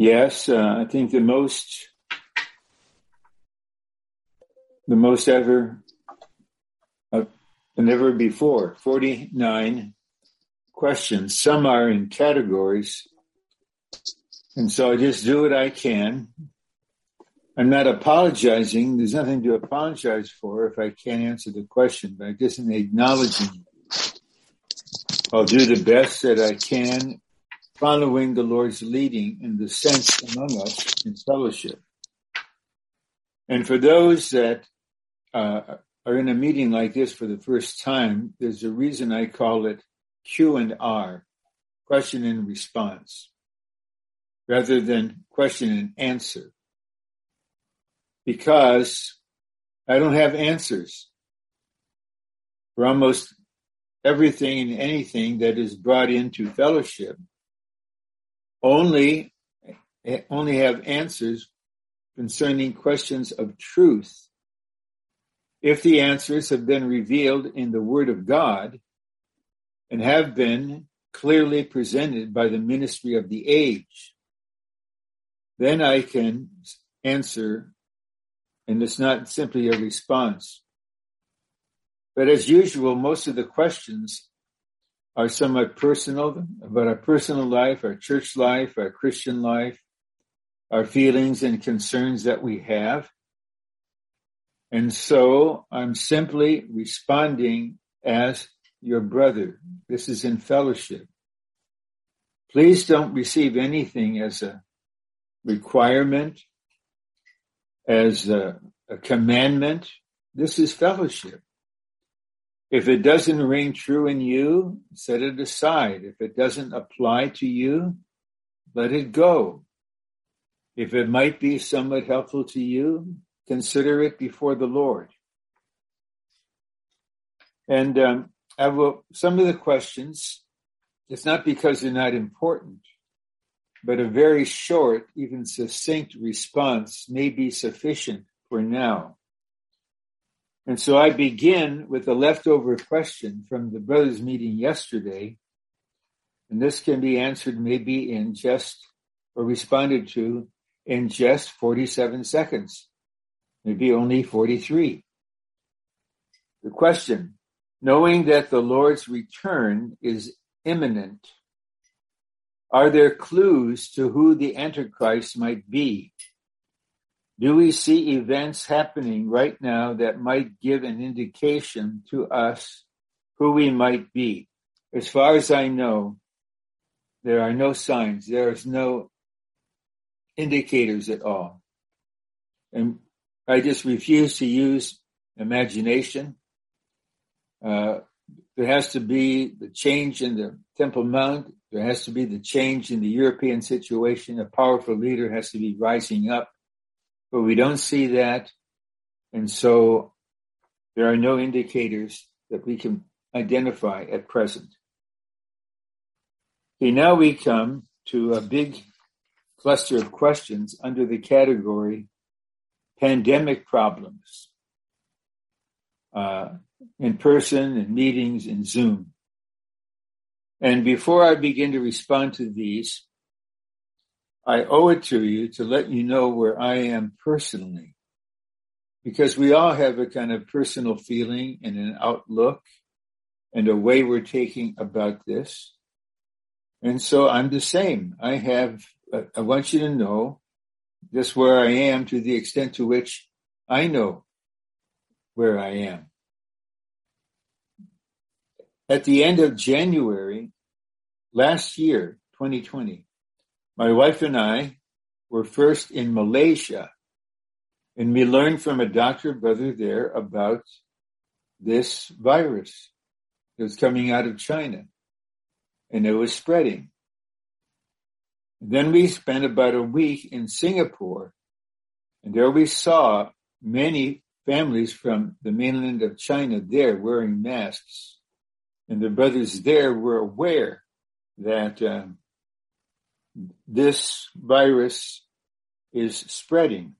Yes, uh, I think the most, the most ever, uh, ever before, 49 questions. Some are in categories. And so I just do what I can. I'm not apologizing. There's nothing to apologize for if I can't answer the question, but I just am acknowledging I'll do the best that I can following the Lord's leading in the sense among us in fellowship. And for those that uh, are in a meeting like this for the first time, there's a reason I call it Q and R, question and response, rather than question and answer. Because I don't have answers for almost everything and anything that is brought into fellowship only eh, only have answers concerning questions of truth if the answers have been revealed in the Word of God and have been clearly presented by the ministry of the age, then I can answer, and it's not simply a response. But as usual, most of the questions are somewhat personal about our personal life, our church life, our Christian life, our feelings and concerns that we have. And so I'm simply responding as your brother. This is in fellowship. Please don't receive anything as a requirement, as a, a commandment. This is fellowship. If it doesn't ring true in you, set it aside. If it doesn't apply to you, let it go. If it might be somewhat helpful to you, consider it before the Lord. And um, I will, some of the questions, it's not because they're not important, but a very short, even succinct response may be sufficient for now. And so I begin with a leftover question from the brothers meeting yesterday. And this can be answered maybe in just or responded to in just 47 seconds, maybe only 43. The question, knowing that the Lord's return is imminent, are there clues to who the Antichrist might be? Do we see events happening right now that might give an indication to us who we might be? As far as I know, there are no signs. There is no indicators at all. And I just refuse to use imagination. Uh, there has to be the change in the Temple Mount. There has to be the change in the European situation. A powerful leader has to be rising up but we don't see that. And so there are no indicators that we can identify at present. Okay, now we come to a big cluster of questions under the category pandemic problems uh, in person and meetings in Zoom. And before I begin to respond to these, I owe it to you to let you know where I am personally. Because we all have a kind of personal feeling and an outlook and a way we're taking about this. And so I'm the same. I have, I want you to know just where I am to the extent to which I know where I am. At the end of January last year, 2020, my wife and I were first in Malaysia and we learned from a doctor brother there about this virus that was coming out of China and it was spreading. Then we spent about a week in Singapore and there we saw many families from the mainland of China there wearing masks. And the brothers there were aware that um, this virus is spreading.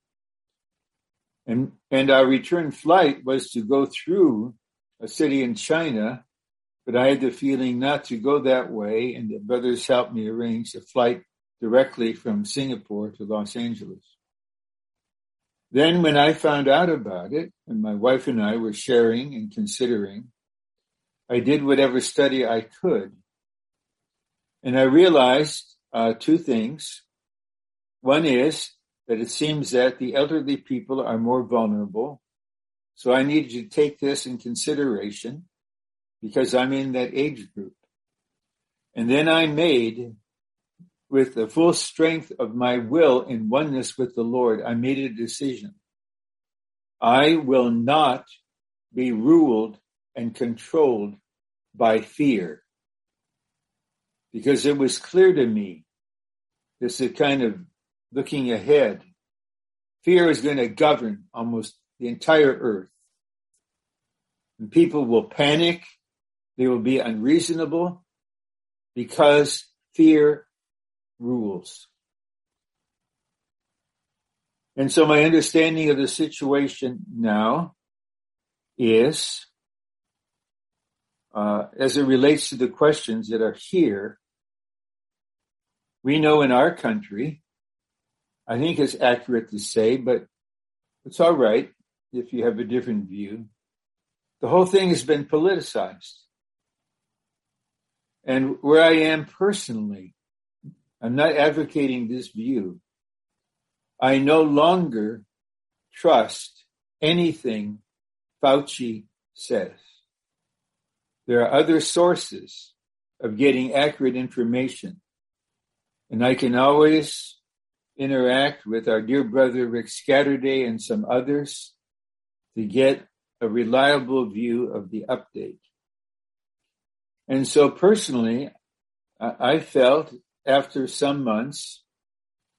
And, and our return flight was to go through a city in China, but I had the feeling not to go that way. And the brothers helped me arrange a flight directly from Singapore to Los Angeles. Then when I found out about it, and my wife and I were sharing and considering, I did whatever study I could. And I realized uh, two things. One is that it seems that the elderly people are more vulnerable. So I needed to take this in consideration because I'm in that age group. And then I made with the full strength of my will in oneness with the Lord, I made a decision. I will not be ruled and controlled by fear. Because it was clear to me, this is kind of looking ahead. Fear is going to govern almost the entire earth. And people will panic. They will be unreasonable because fear rules. And so my understanding of the situation now is, uh, as it relates to the questions that are here, we know in our country, I think it's accurate to say, but it's all right if you have a different view. The whole thing has been politicized. And where I am personally, I'm not advocating this view. I no longer trust anything Fauci says. There are other sources of getting accurate information. And I can always interact with our dear brother Rick Scatterday and some others to get a reliable view of the update. And so personally, I felt after some months,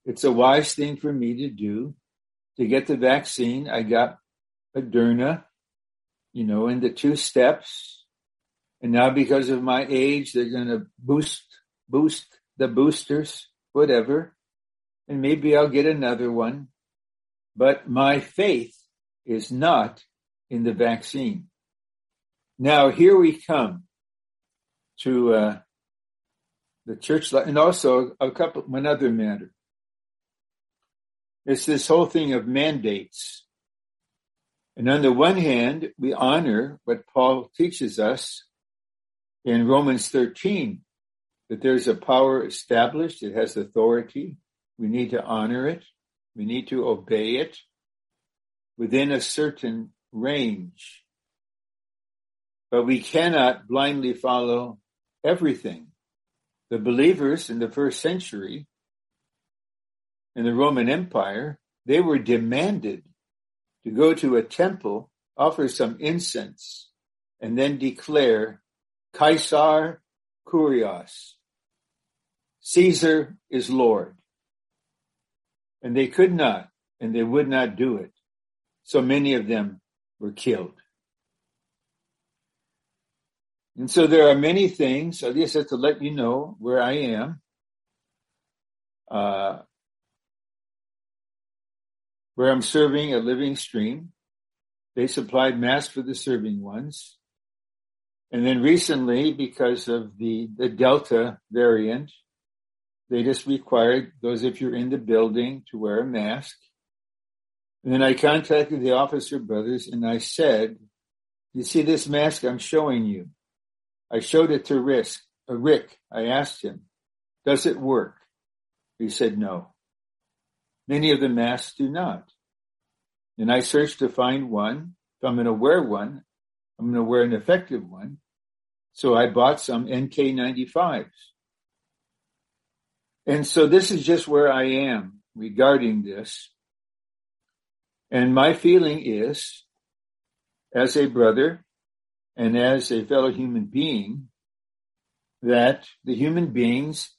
it's a wise thing for me to do to get the vaccine. I got Moderna, you know, in the two steps. And now because of my age, they're going to boost, boost the boosters, whatever. And maybe I'll get another one. But my faith is not in the vaccine. Now here we come to uh, the church, and also a couple, another matter. It's this whole thing of mandates. And on the one hand, we honor what Paul teaches us in Romans 13, that there's a power established, it has authority. We need to honor it. We need to obey it within a certain range. But we cannot blindly follow everything the believers in the first century in the Roman Empire, they were demanded to go to a temple, offer some incense, and then declare Caesar Kurios. Caesar is Lord. And they could not, and they would not do it. So many of them were killed. And so there are many things. I just have to let you know where I am. Uh, where I'm serving a living stream. They supplied mass for the serving ones. And then recently, because of the, the Delta variant, they just required those if you're in the building to wear a mask. And then I contacted the officer brothers and I said, you see this mask I'm showing you? I showed it to Rick. Uh, Rick. I asked him, does it work? He said no. Many of the masks do not. And I searched to find one. If I'm going to wear one, I'm going to wear an effective one. So I bought some NK95s. And so this is just where I am regarding this. And my feeling is, as a brother, and as a fellow human being that the human beings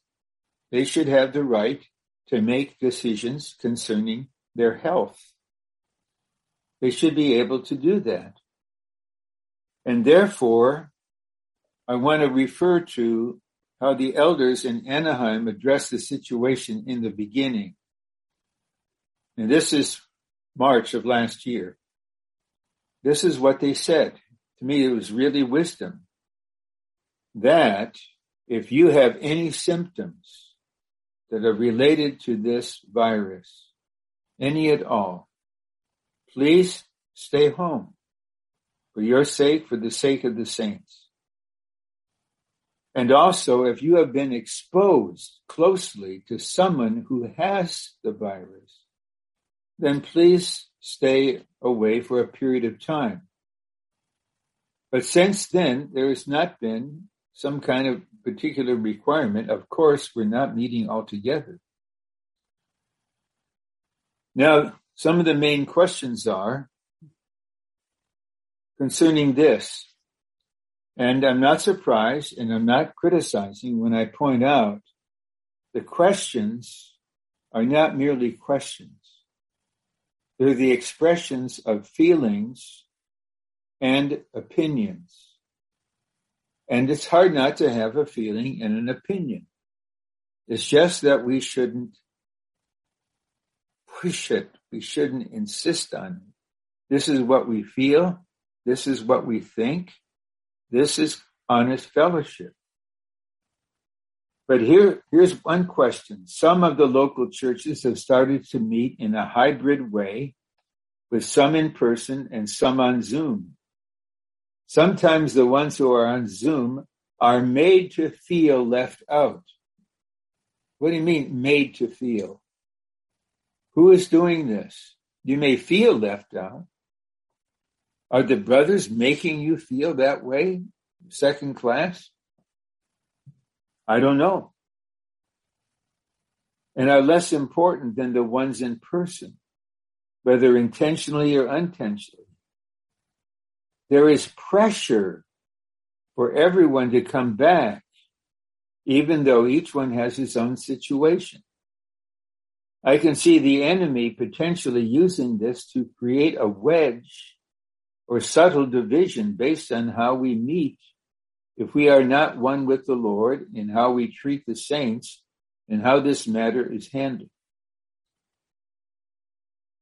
they should have the right to make decisions concerning their health. They should be able to do that. And therefore, I want to refer to how the elders in Anaheim addressed the situation in the beginning. And this is March of last year. This is what they said to me, it was really wisdom that if you have any symptoms that are related to this virus, any at all, please stay home for your sake, for the sake of the saints. And also, if you have been exposed closely to someone who has the virus, then please stay away for a period of time. But since then, there has not been some kind of particular requirement. Of course, we're not meeting altogether. Now, some of the main questions are concerning this. And I'm not surprised and I'm not criticizing when I point out the questions are not merely questions. They're the expressions of feelings and opinions. And it's hard not to have a feeling and an opinion. It's just that we shouldn't push it. We shouldn't insist on it. This is what we feel. This is what we think. This is honest fellowship. But here, here's one question. Some of the local churches have started to meet in a hybrid way with some in person and some on Zoom. Sometimes the ones who are on Zoom are made to feel left out. What do you mean made to feel? Who is doing this? You may feel left out. Are the brothers making you feel that way? Second class? I don't know. And are less important than the ones in person, whether intentionally or unintentionally. There is pressure for everyone to come back, even though each one has his own situation. I can see the enemy potentially using this to create a wedge or subtle division based on how we meet if we are not one with the Lord in how we treat the saints and how this matter is handled.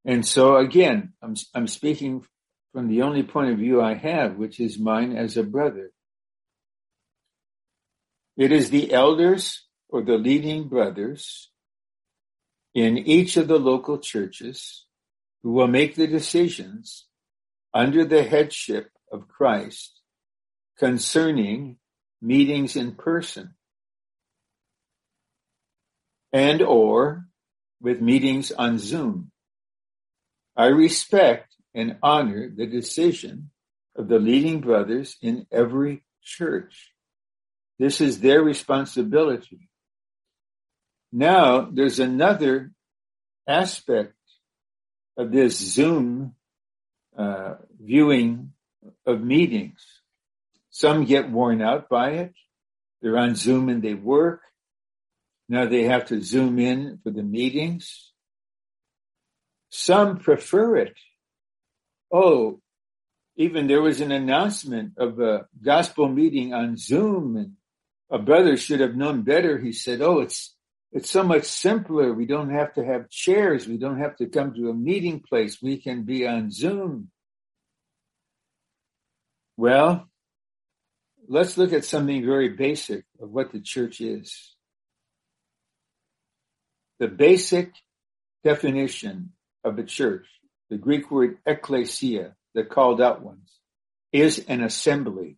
And so again, I'm, I'm speaking from the only point of view I have, which is mine as a brother. It is the elders or the leading brothers in each of the local churches who will make the decisions under the headship of Christ concerning meetings in person and or with meetings on Zoom. I respect and honor the decision of the leading brothers in every church. This is their responsibility. Now, there's another aspect of this Zoom uh, viewing of meetings. Some get worn out by it. They're on Zoom and they work. Now they have to zoom in for the meetings. Some prefer it oh, even there was an announcement of a gospel meeting on Zoom and a brother should have known better. He said, oh, it's, it's so much simpler. We don't have to have chairs. We don't have to come to a meeting place. We can be on Zoom. Well, let's look at something very basic of what the church is. The basic definition of a church the Greek word ekklesia, the called out ones, is an assembly.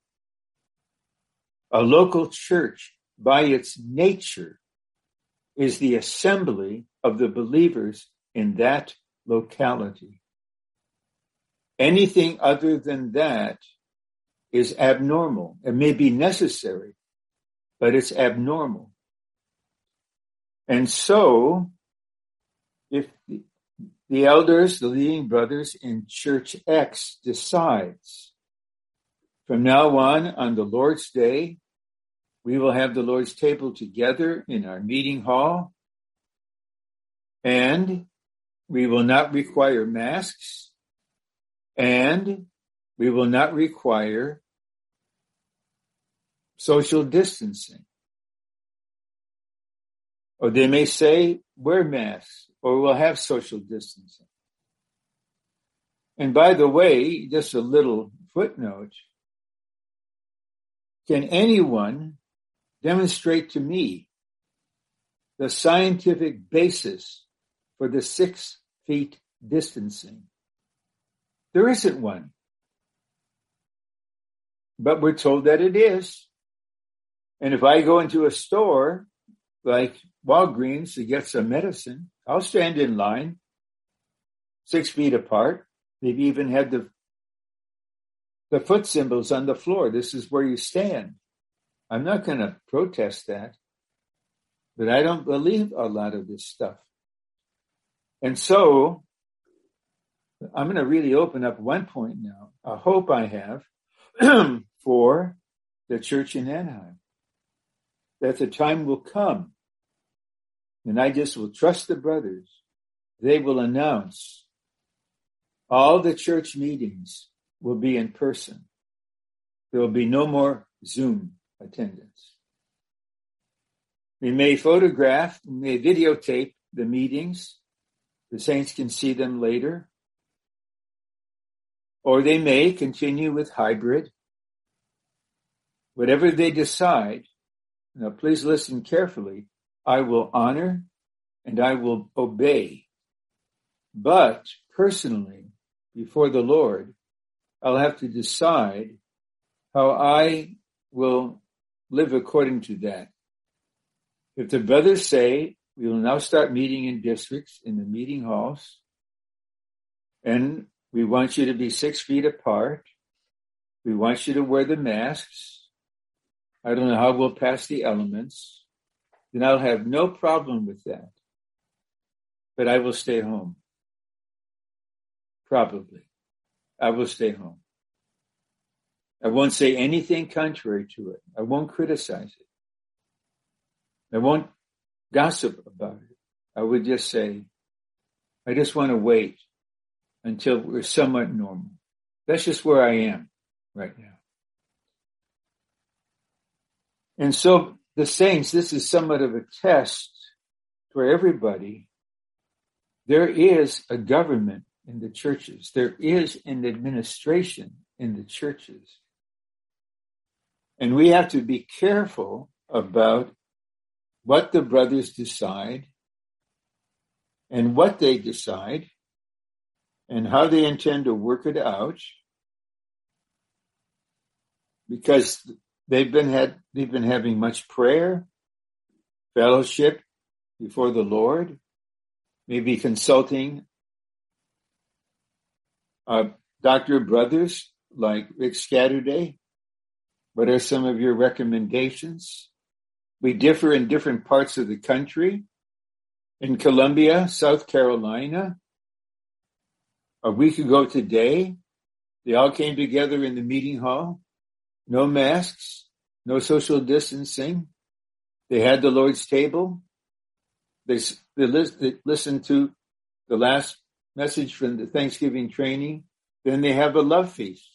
A local church, by its nature, is the assembly of the believers in that locality. Anything other than that is abnormal. It may be necessary, but it's abnormal. And so, if the elders, the leading brothers in Church X decides from now on, on the Lord's Day, we will have the Lord's table together in our meeting hall and we will not require masks and we will not require social distancing. Or they may say, wear masks or we'll have social distancing. And by the way, just a little footnote. Can anyone demonstrate to me the scientific basis for the six feet distancing. There isn't one. But we're told that it is. And if I go into a store like Walgreens to get some medicine, I'll stand in line six feet apart, maybe even have the the foot symbols on the floor. This is where you stand. I'm not going to protest that, but I don't believe a lot of this stuff. And so I'm going to really open up one point now, a hope I have for the church in Anaheim, that the time will come and I just will trust the brothers. They will announce all the church meetings will be in person. There will be no more Zoom attendance. We may photograph, we may videotape the meetings. The saints can see them later. Or they may continue with hybrid. Whatever they decide, now please listen carefully. I will honor and I will obey. But personally, before the Lord, I'll have to decide how I will live according to that. If the brothers say we will now start meeting in districts in the meeting halls, and we want you to be six feet apart, we want you to wear the masks. I don't know how we'll pass the elements. Then I'll have no problem with that. But I will stay home. Probably. I will stay home. I won't say anything contrary to it. I won't criticize it. I won't gossip about it. I would just say, I just want to wait until we're somewhat normal. That's just where I am right now. And so the saints, this is somewhat of a test for everybody. There is a government in the churches. There is an administration in the churches. And we have to be careful about what the brothers decide and what they decide and how they intend to work it out because they've been had they've been having much prayer fellowship before the lord maybe consulting uh, doctor brothers like rick scatterday what are some of your recommendations? We differ in different parts of the country. In Columbia, South Carolina, a week ago today, they all came together in the meeting hall. No masks, no social distancing. They had the Lord's table. They, they, they listened to the last message from the Thanksgiving training. Then they have a love feast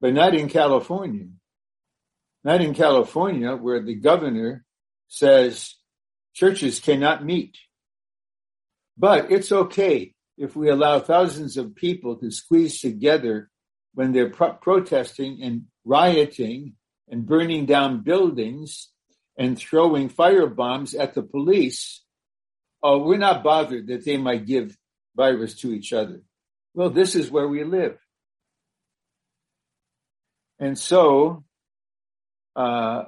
but not in California. Not in California where the governor says churches cannot meet. But it's okay if we allow thousands of people to squeeze together when they're pro- protesting and rioting and burning down buildings and throwing fire bombs at the police. Oh, we're not bothered that they might give virus to each other. Well, this is where we live. And so, uh,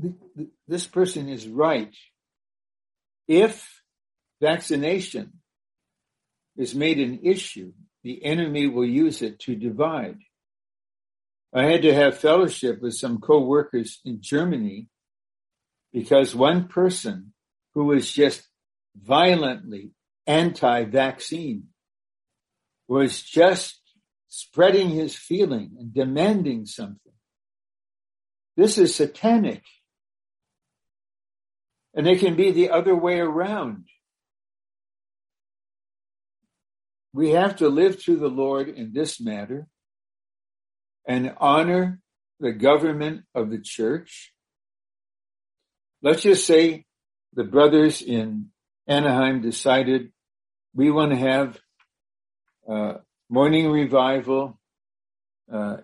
th- th- this person is right. If vaccination is made an issue, the enemy will use it to divide. I had to have fellowship with some co-workers in Germany because one person who was just violently anti-vaccine was just spreading his feeling and demanding something. This is satanic. And it can be the other way around. We have to live to the Lord in this matter and honor the government of the church. Let's just say the brothers in Anaheim decided we want to have uh, morning revival, uh,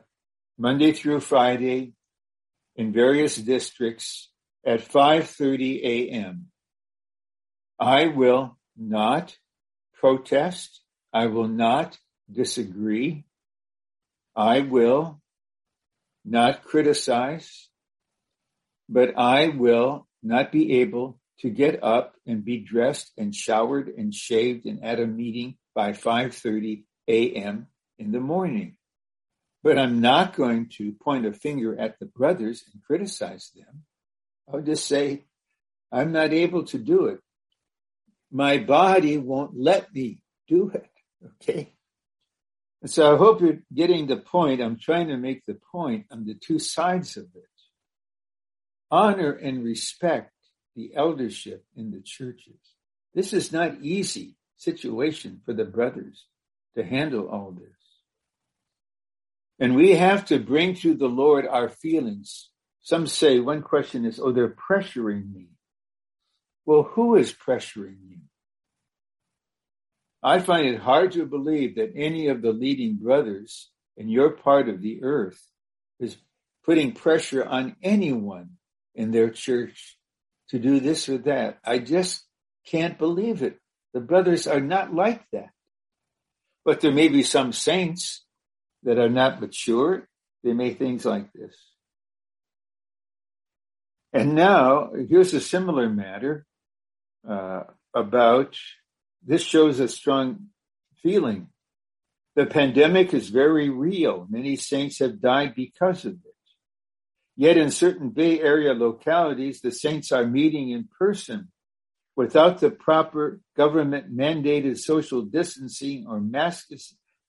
Monday through Friday in various districts at 5:30 a.m. I will not protest. I will not disagree. I will not criticize, but I will not be able to get up and be dressed and showered and shaved and at a meeting by 5:30 a.m. in the morning. But I'm not going to point a finger at the brothers and criticize them. I'll just say, I'm not able to do it. My body won't let me do it. Okay. And so I hope you're getting the point. I'm trying to make the point on the two sides of it. Honor and respect the eldership in the churches. This is not easy situation for the brothers to handle all this. And we have to bring to the Lord our feelings. Some say one question is, oh, they're pressuring me. Well, who is pressuring you? I find it hard to believe that any of the leading brothers in your part of the earth is putting pressure on anyone in their church to do this or that. I just can't believe it. The brothers are not like that. But there may be some saints that are not mature. They may things like this. And now here's a similar matter uh, about this shows a strong feeling. The pandemic is very real. Many saints have died because of it. Yet in certain Bay Area localities, the saints are meeting in person without the proper government mandated social distancing or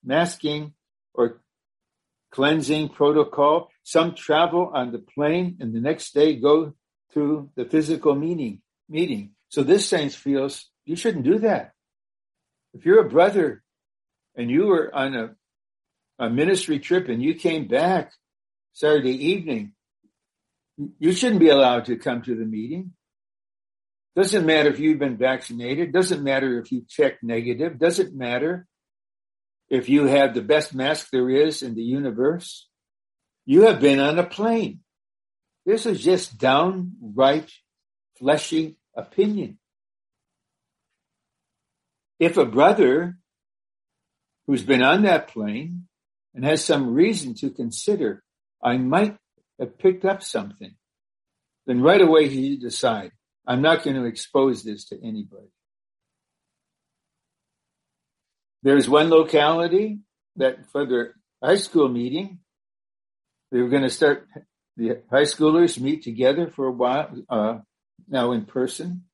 masking or cleansing protocol. Some travel on the plane and the next day go to the physical meeting meeting. So this saint feels you shouldn't do that. If you're a brother and you were on a, a ministry trip and you came back Saturday evening, you shouldn't be allowed to come to the meeting. Doesn't matter if you've been vaccinated. Doesn't matter if you checked negative. Doesn't matter if you have the best mask there is in the universe. You have been on a plane. This is just downright fleshy opinion. If a brother who's been on that plane and has some reason to consider, I might have picked up something, then right away he decide, I'm not going to expose this to anybody. There's one locality that for their high school meeting, they were going to start, the high schoolers meet together for a while, uh, now in person.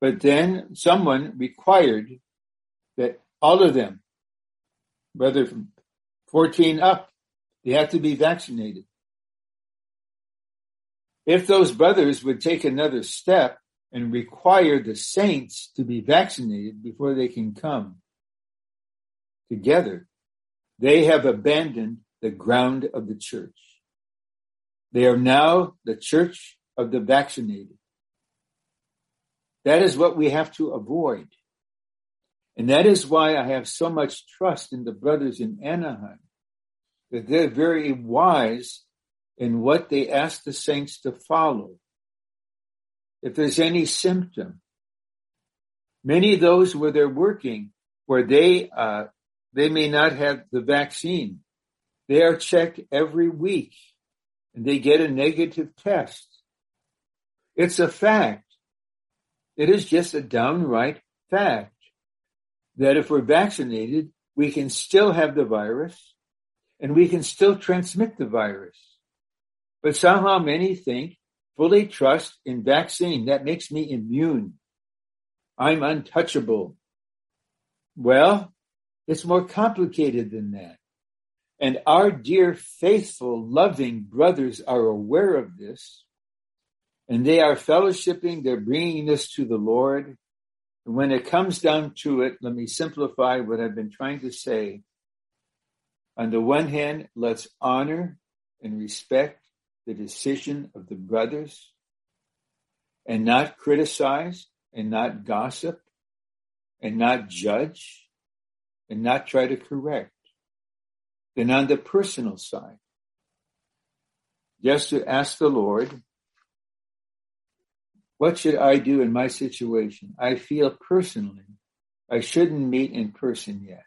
But then someone required that all of them, whether from 14 up, they have to be vaccinated. If those brothers would take another step and require the saints to be vaccinated before they can come together, they have abandoned the ground of the church. They are now the church of the vaccinated. That is what we have to avoid. And that is why I have so much trust in the brothers in Anaheim, that they're very wise in what they ask the saints to follow. If there's any symptom, many of those where they're working, where they, uh, they may not have the vaccine, they are checked every week and they get a negative test. It's a fact. It is just a downright fact that if we're vaccinated, we can still have the virus and we can still transmit the virus. But somehow many think fully trust in vaccine. That makes me immune. I'm untouchable. Well, it's more complicated than that. And our dear, faithful, loving brothers are aware of this. And they are fellowshipping. They're bringing this to the Lord. And when it comes down to it, let me simplify what I've been trying to say. On the one hand, let's honor and respect the decision of the brothers and not criticize and not gossip and not judge and not try to correct. Then on the personal side, just to ask the Lord what should I do in my situation? I feel personally I shouldn't meet in person yet.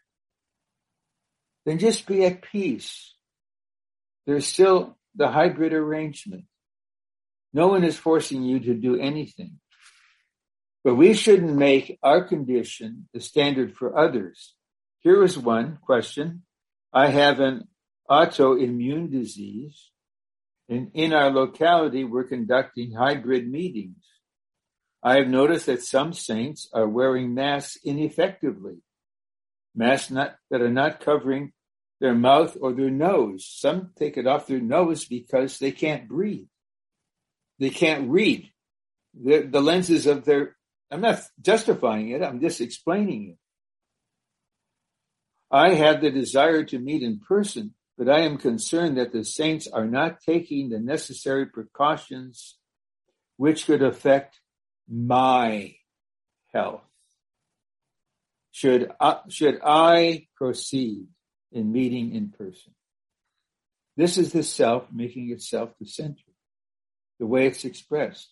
Then just be at peace. There's still the hybrid arrangement. No one is forcing you to do anything. But we shouldn't make our condition the standard for others. Here is one question. I have an autoimmune disease and in our locality we're conducting hybrid meetings. I have noticed that some saints are wearing masks ineffectively. Masks not, that are not covering their mouth or their nose. Some take it off their nose because they can't breathe. They can't read. The, the lenses of their, I'm not justifying it, I'm just explaining it. I have the desire to meet in person, but I am concerned that the saints are not taking the necessary precautions which could affect my health. Should I, should I proceed in meeting in person? This is the self making itself the center, the way it's expressed.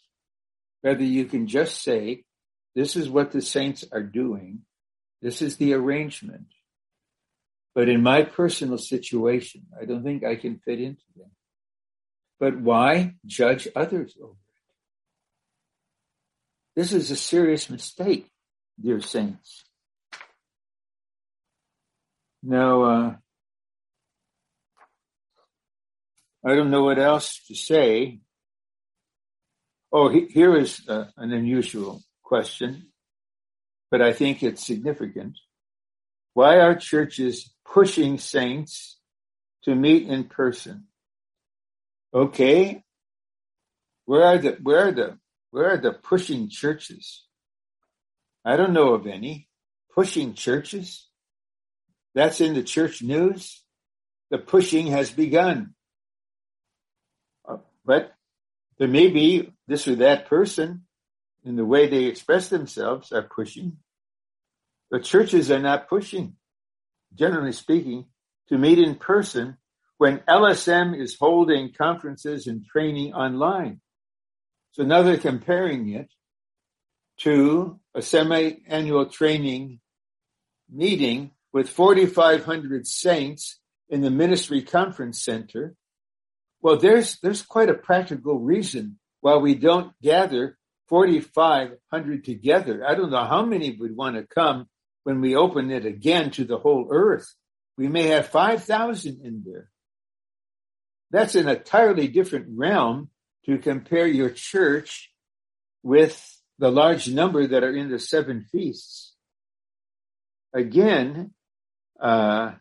Whether you can just say, this is what the saints are doing. This is the arrangement. But in my personal situation, I don't think I can fit into them. But why judge others over it? This is a serious mistake, dear saints. Now, uh, I don't know what else to say. Oh, he, here is uh, an unusual question, but I think it's significant. Why are churches pushing saints to meet in person? Okay, where are the where are the where are the pushing churches? I don't know of any pushing churches. That's in the church news. The pushing has begun. But there may be this or that person in the way they express themselves are pushing. But churches are not pushing, generally speaking, to meet in person when LSM is holding conferences and training online. So now they're comparing it to a semi-annual training meeting with 4,500 saints in the ministry conference center. Well, there's, there's quite a practical reason why we don't gather 4,500 together. I don't know how many would want to come when we open it again to the whole earth. We may have 5,000 in there. That's an entirely different realm to compare your church with the large number that are in the seven feasts. Again, uh,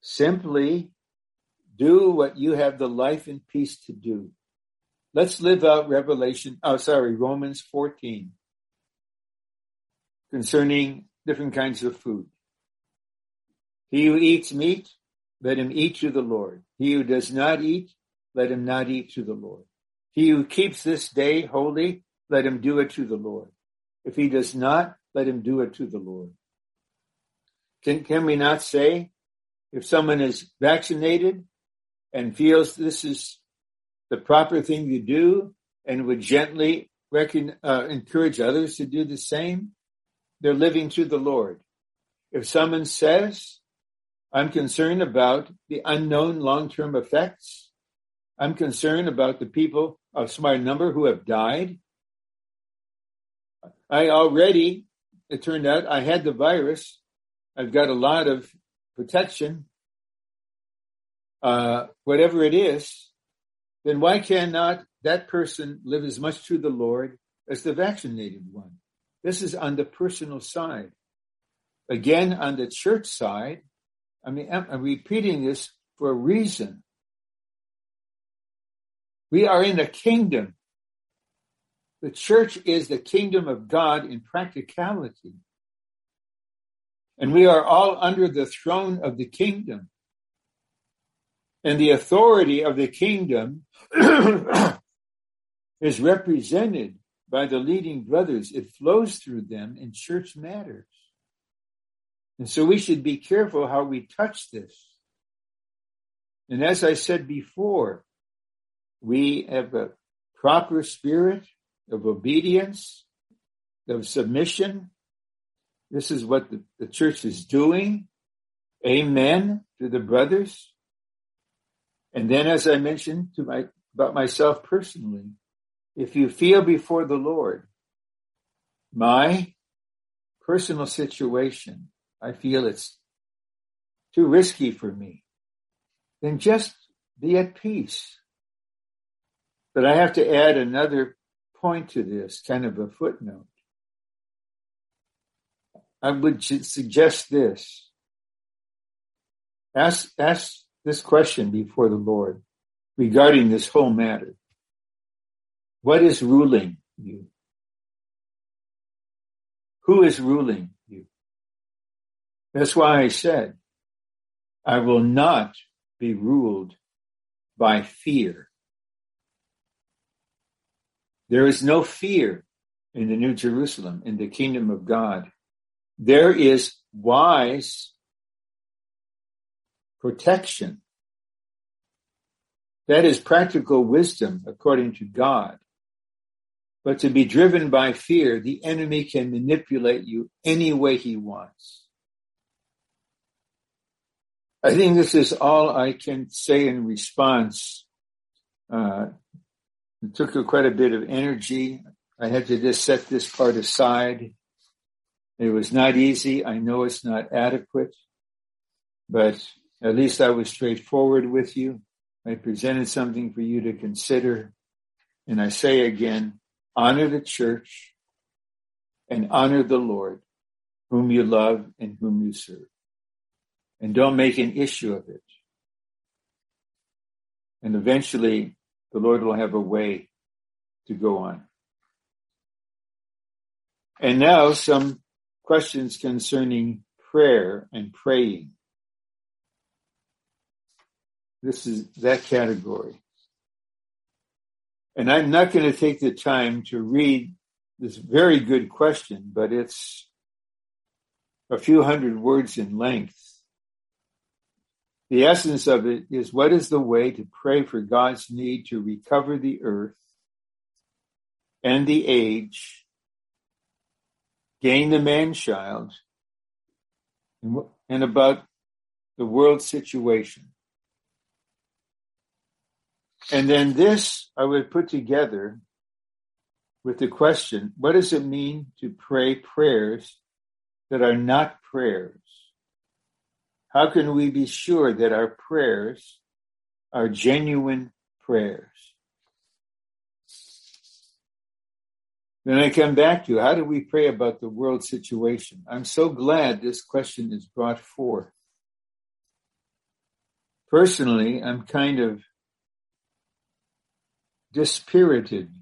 simply do what you have the life and peace to do. Let's live out Revelation, oh, sorry, Romans 14 concerning different kinds of food. He who eats meat, let him eat to the Lord. He who does not eat, let him not eat to the Lord. He who keeps this day holy, let him do it to the Lord. If he does not, let him do it to the Lord. Can, can we not say if someone is vaccinated and feels this is the proper thing to do and would gently uh, encourage others to do the same, they're living to the Lord. If someone says, I'm concerned about the unknown long-term effects, I'm concerned about the people, of small number who have died. I already, it turned out I had the virus I've got a lot of protection, uh, whatever it is, then why cannot that person live as much to the Lord as the vaccinated one? This is on the personal side. Again, on the church side, I mean, I'm, I'm repeating this for a reason. We are in the kingdom. The church is the kingdom of God in practicality. And we are all under the throne of the kingdom. And the authority of the kingdom is represented by the leading brothers. It flows through them in church matters. And so we should be careful how we touch this. And as I said before, we have a proper spirit of obedience, of submission. This is what the, the church is doing. Amen to the brothers. And then, as I mentioned to my, about myself personally, if you feel before the Lord, my personal situation, I feel it's too risky for me, then just be at peace. But I have to add another point to this, kind of a footnote. I would suggest this. Ask, ask this question before the Lord regarding this whole matter. What is ruling you? Who is ruling you? That's why I said, I will not be ruled by fear. There is no fear in the New Jerusalem, in the kingdom of God. There is wise protection. That is practical wisdom according to God. But to be driven by fear, the enemy can manipulate you any way he wants. I think this is all I can say in response. Uh, it took quite a bit of energy. I had to just set this part aside. It was not easy. I know it's not adequate, but at least I was straightforward with you. I presented something for you to consider. And I say again, honor the church and honor the Lord whom you love and whom you serve. And don't make an issue of it. And eventually the Lord will have a way to go on. And now some questions concerning prayer and praying. This is that category. And I'm not going to take the time to read this very good question, but it's a few hundred words in length. The essence of it is what is the way to pray for God's need to recover the earth and the age, gain the man child, and about the world situation. And then this I would put together with the question, what does it mean to pray prayers that are not prayers? How can we be sure that our prayers are genuine prayers? Then I come back to how do we pray about the world situation? I'm so glad this question is brought forth. Personally, I'm kind of dispirited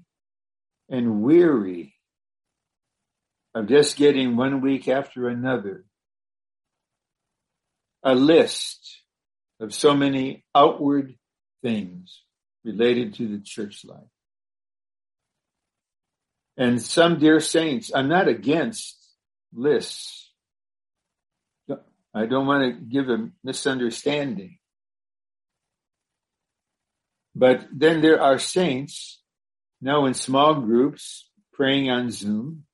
and weary of just getting one week after another a list of so many outward things related to the church life. And some dear saints, I'm not against lists. I don't want to give a misunderstanding. But then there are saints now in small groups praying on Zoom.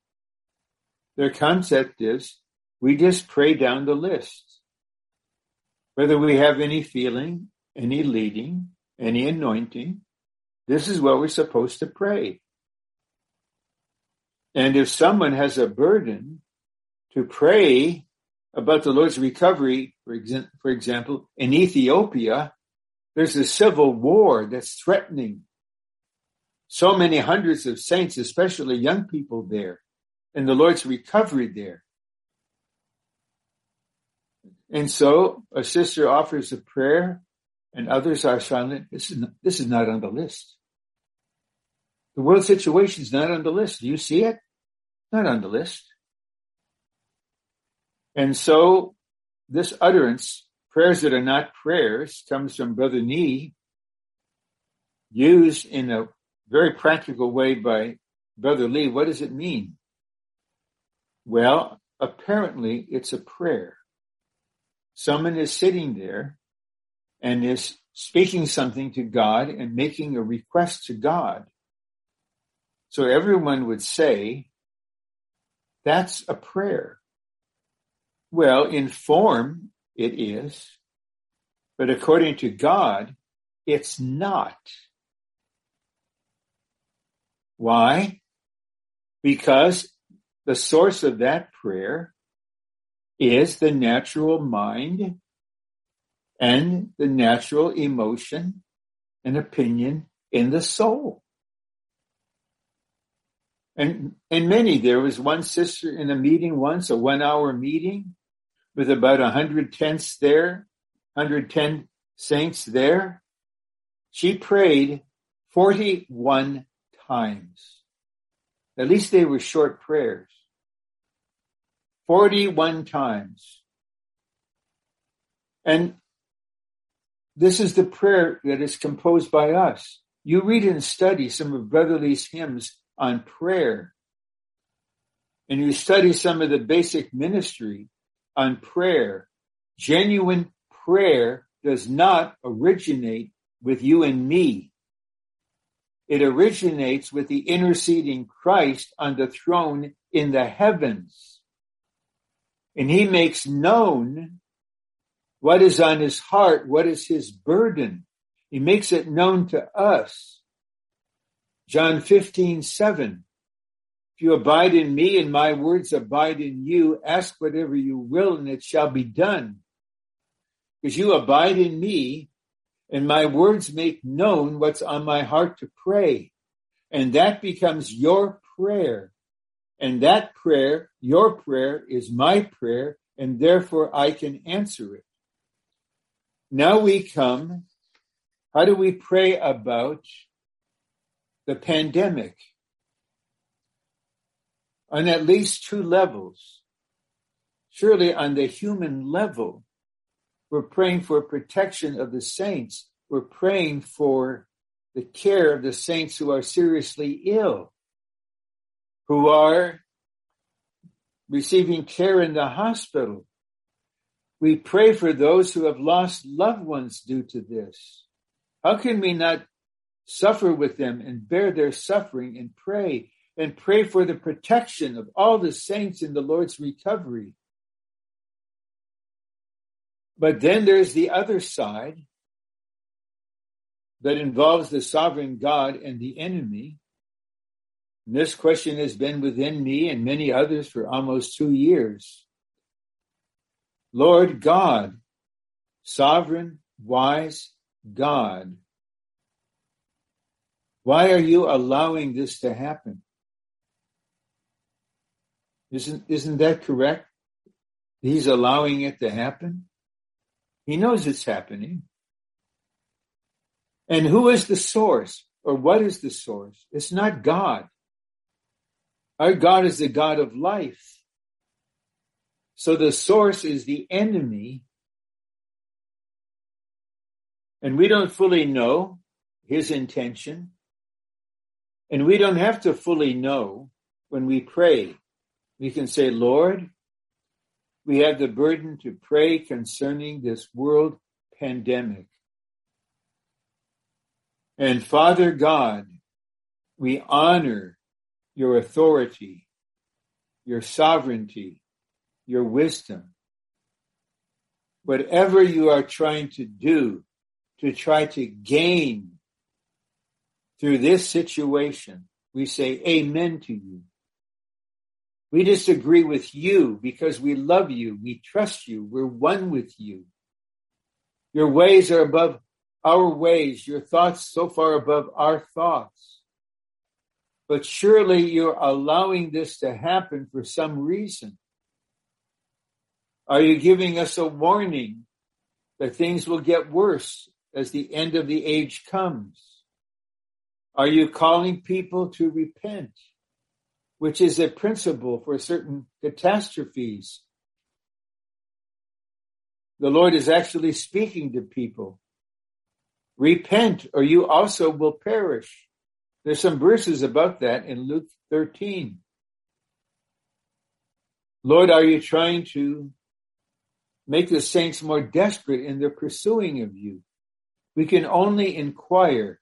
Their concept is we just pray down the list. Whether we have any feeling, any leading, any anointing, this is what we're supposed to pray. And if someone has a burden to pray about the Lord's recovery, for, exa- for example, in Ethiopia, there's a civil war that's threatening so many hundreds of saints, especially young people there, and the Lord's recovery there. And so a sister offers a prayer and others are silent. This is not, this is not on the list. The world situation is not on the list. Do you see it? Not on the list. And so this utterance prayers that are not prayers comes from Brother Nee, used in a very practical way by Brother Lee. What does it mean? Well, apparently it's a prayer. Someone is sitting there and is speaking something to God and making a request to God. So everyone would say, that's a prayer. Well, in form, it is. But according to God, it's not. Why? Because the source of that prayer is the natural mind and the natural emotion and opinion in the soul. And, and many, there was one sister in a meeting once, a one hour meeting with about a hundred tents there, 110 saints there. She prayed 41 times. At least they were short prayers. 41 times. And this is the prayer that is composed by us. You read and study some of Brother Lee's hymns on prayer. And you study some of the basic ministry on prayer. Genuine prayer does not originate with you and me. It originates with the interceding Christ on the throne in the heavens. And he makes known what is on his heart, what is his burden. He makes it known to us. John 15, 7. If you abide in me and my words abide in you, ask whatever you will and it shall be done. Because you abide in me and my words make known what's on my heart to pray. And that becomes your prayer. And that prayer, your prayer is my prayer and therefore I can answer it. Now we come, how do we pray about the pandemic? On at least two levels. Surely on the human level, we're praying for protection of the saints. We're praying for the care of the saints who are seriously ill, who are receiving care in the hospital, we pray for those who have lost loved ones due to this. How can we not suffer with them and bear their suffering and pray and pray for the protection of all the saints in the Lord's recovery? But then there's the other side that involves the sovereign God and the enemy. And this question has been within me and many others for almost two years. Lord God, sovereign, wise God, why are you allowing this to happen? Isn't, isn't that correct? He's allowing it to happen. He knows it's happening. And who is the source or what is the source? It's not God. Our God is the God of life. So the source is the enemy. And we don't fully know his intention. And we don't have to fully know when we pray. We can say, Lord, we have the burden to pray concerning this world pandemic. And Father God, we honor your authority, your sovereignty, your wisdom. Whatever you are trying to do to try to gain through this situation, we say amen to you. We disagree with you because we love you. We trust you. We're one with you. Your ways are above our ways. Your thoughts so far above our thoughts. But surely you're allowing this to happen for some reason. Are you giving us a warning that things will get worse as the end of the age comes? Are you calling people to repent, which is a principle for certain catastrophes? The Lord is actually speaking to people. Repent or you also will perish. There's some verses about that in Luke 13. Lord, are you trying to make the saints more desperate in their pursuing of you. We can only inquire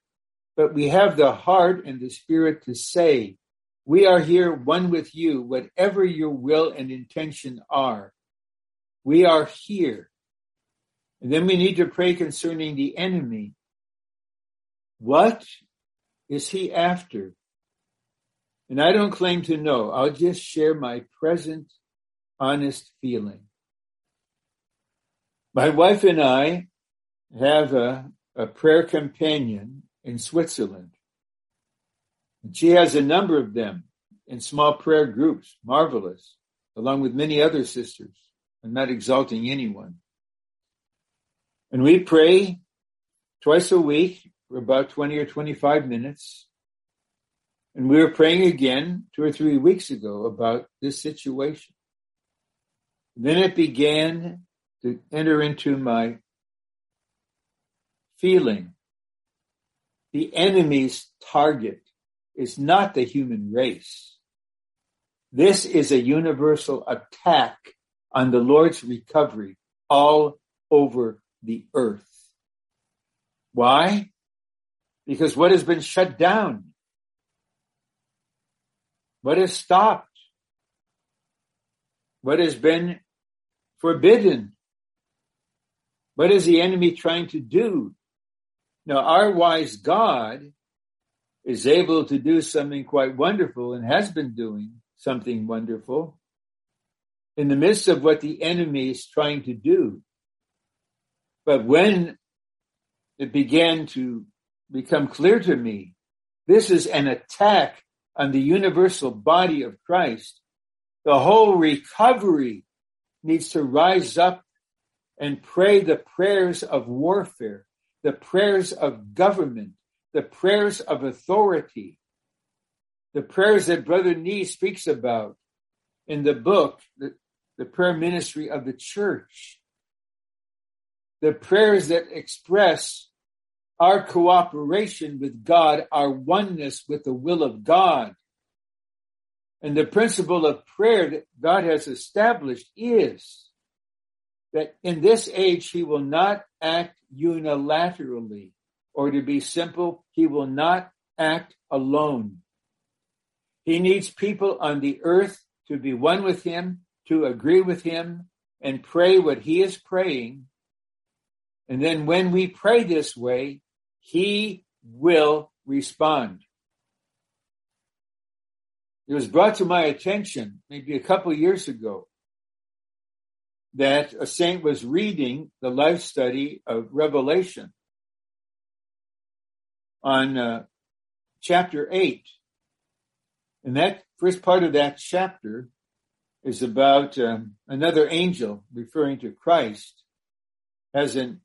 but we have the heart and the spirit to say, we are here one with you, whatever your will and intention are. We are here. And then we need to pray concerning the enemy. What is he after? And I don't claim to know. I'll just share my present honest feeling. My wife and I have a, a prayer companion in Switzerland. And she has a number of them in small prayer groups, marvelous, along with many other sisters. I'm not exalting anyone. And we pray twice a week for about 20 or 25 minutes. And we were praying again two or three weeks ago about this situation. Then it began to enter into my feeling. The enemy's target is not the human race. This is a universal attack on the Lord's recovery all over the earth. Why? Because what has been shut down? What has stopped? What has been forbidden? What is the enemy trying to do? Now, our wise God is able to do something quite wonderful and has been doing something wonderful in the midst of what the enemy is trying to do. But when it began to become clear to me, this is an attack on the universal body of Christ. The whole recovery needs to rise up and pray the prayers of warfare, the prayers of government, the prayers of authority, the prayers that Brother Nee speaks about in the book, the, the prayer ministry of the church, the prayers that express our cooperation with God, our oneness with the will of God. And the principle of prayer that God has established is that in this age, he will not act unilaterally, or to be simple, he will not act alone. He needs people on the earth to be one with him, to agree with him, and pray what he is praying. And then when we pray this way, he will respond. It was brought to my attention maybe a couple years ago that a saint was reading the life study of Revelation on uh, chapter 8. And that first part of that chapter is about um, another angel referring to Christ as an,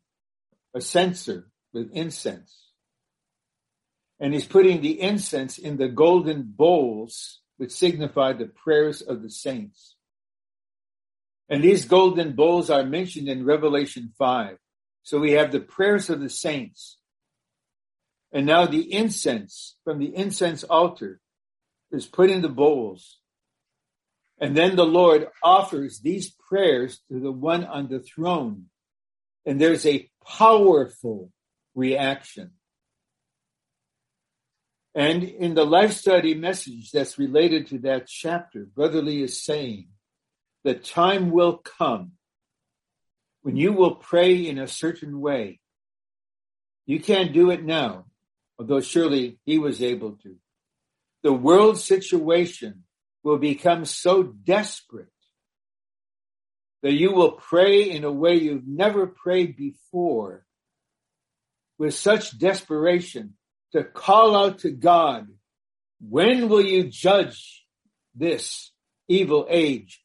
a censer with incense. And he's putting the incense in the golden bowls which signify the prayers of the saints. And these golden bowls are mentioned in Revelation 5. So we have the prayers of the saints. And now the incense from the incense altar is put in the bowls. And then the Lord offers these prayers to the one on the throne. And there's a powerful reaction. And in the life study message that's related to that chapter, Brother Lee is saying, the time will come when you will pray in a certain way. You can't do it now, although surely he was able to. The world situation will become so desperate that you will pray in a way you've never prayed before with such desperation to call out to God, when will you judge this evil age?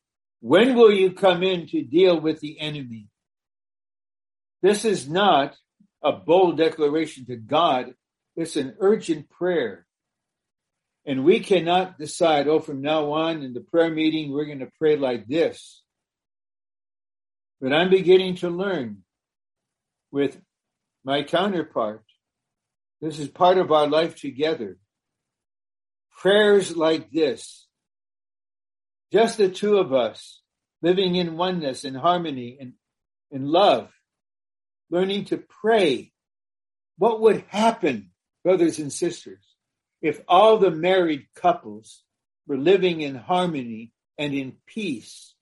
When will you come in to deal with the enemy? This is not a bold declaration to God. It's an urgent prayer. And we cannot decide, oh, from now on in the prayer meeting, we're going to pray like this. But I'm beginning to learn with my counterpart. This is part of our life together. Prayers like this, just the two of us living in oneness and harmony and in love, learning to pray. What would happen brothers and sisters, if all the married couples were living in harmony and in peace,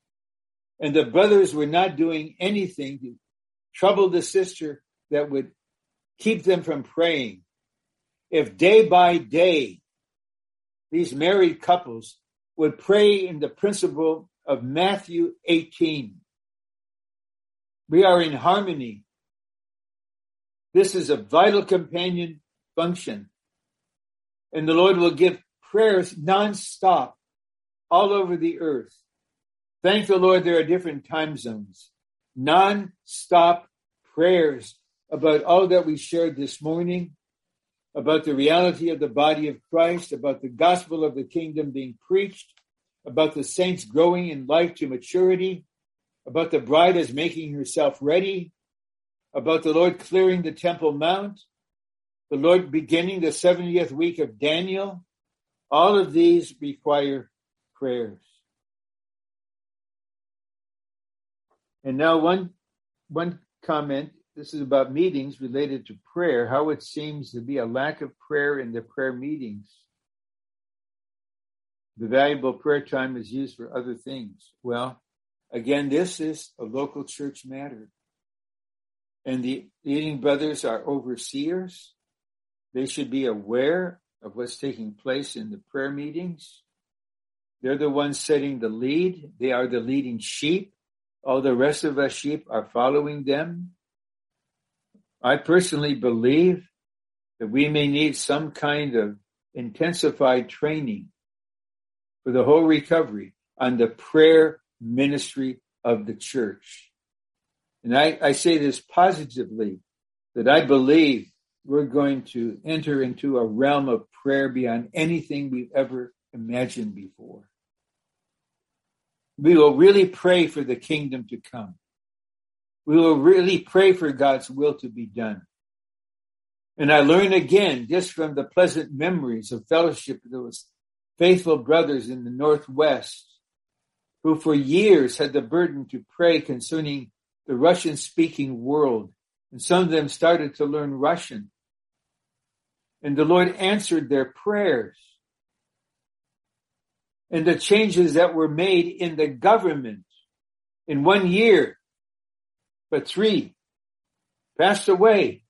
and the brothers were not doing anything to trouble the sister that would keep them from praying, if day by day these married couples would pray in the principle of Matthew 18, we are in harmony. This is a vital companion function. And the Lord will give prayers nonstop all over the earth. Thank the Lord there are different time zones. Non-stop prayers about all that we shared this morning, about the reality of the body of Christ, about the gospel of the kingdom being preached, about the saints growing in life to maturity, about the bride as making herself ready, about the Lord clearing the Temple Mount, the Lord beginning the 70th week of Daniel. All of these require prayers. And now one, one comment. This is about meetings related to prayer, how it seems to be a lack of prayer in the prayer meetings. The valuable prayer time is used for other things. Well, again, this is a local church matter. And the leading brothers are overseers. They should be aware of what's taking place in the prayer meetings. They're the ones setting the lead. They are the leading sheep. All the rest of us sheep are following them. I personally believe that we may need some kind of intensified training for the whole recovery on the prayer ministry of the church. And I, I say this positively that I believe we're going to enter into a realm of prayer beyond anything we've ever imagined before. We will really pray for the kingdom to come. We will really pray for God's will to be done. And I learn again just from the pleasant memories of fellowship with those faithful brothers in the Northwest who for years had the burden to pray concerning the Russian speaking world. And some of them started to learn Russian. And the Lord answered their prayers. And the changes that were made in the government in one year, but three passed away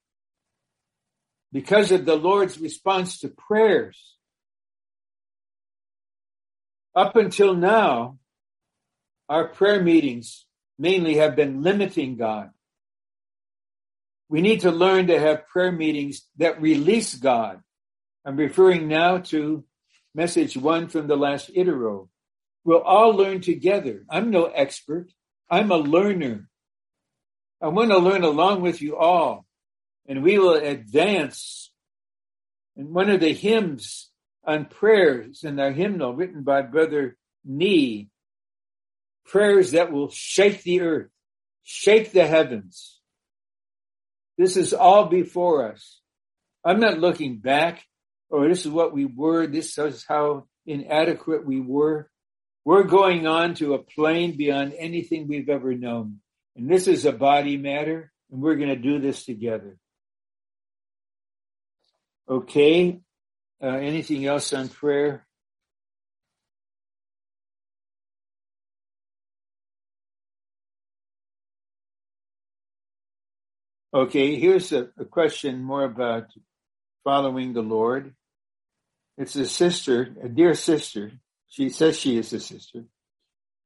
because of the Lord's response to prayers. Up until now, our prayer meetings mainly have been limiting God. We need to learn to have prayer meetings that release God. I'm referring now to message one from the last Itero. We'll all learn together. I'm no expert. I'm a learner. I want to learn along with you all and we will advance. And one of the hymns on prayers in our hymnal written by Brother Nee, prayers that will shake the earth, shake the heavens. This is all before us. I'm not looking back, or this is what we were, this is how inadequate we were. We're going on to a plane beyond anything we've ever known. And this is a body matter, and we're going to do this together. Okay. Uh, anything else on prayer? Okay, here's a, a, question more about following the Lord. It's a sister, a dear sister. She says she is a sister.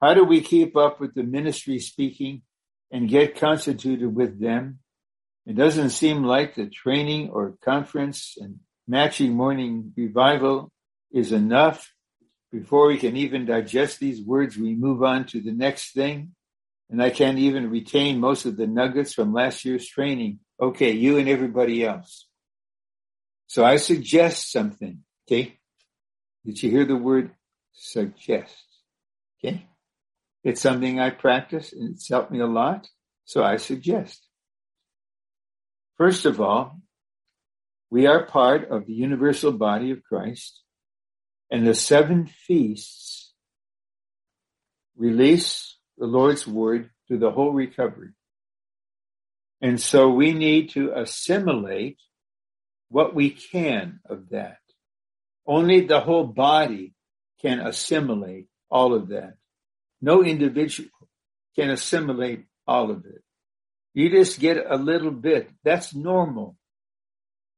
How do we keep up with the ministry speaking and get constituted with them? It doesn't seem like the training or conference and matching morning revival is enough. Before we can even digest these words, we move on to the next thing and I can't even retain most of the nuggets from last year's training. Okay, you and everybody else. So I suggest something. Okay. Did you hear the word suggest? Okay. It's something I practice and it's helped me a lot. So I suggest. First of all, we are part of the universal body of Christ and the seven feasts release the Lord's word to the whole recovery. And so we need to assimilate what we can of that. Only the whole body can assimilate all of that. No individual can assimilate all of it. You just get a little bit. That's normal.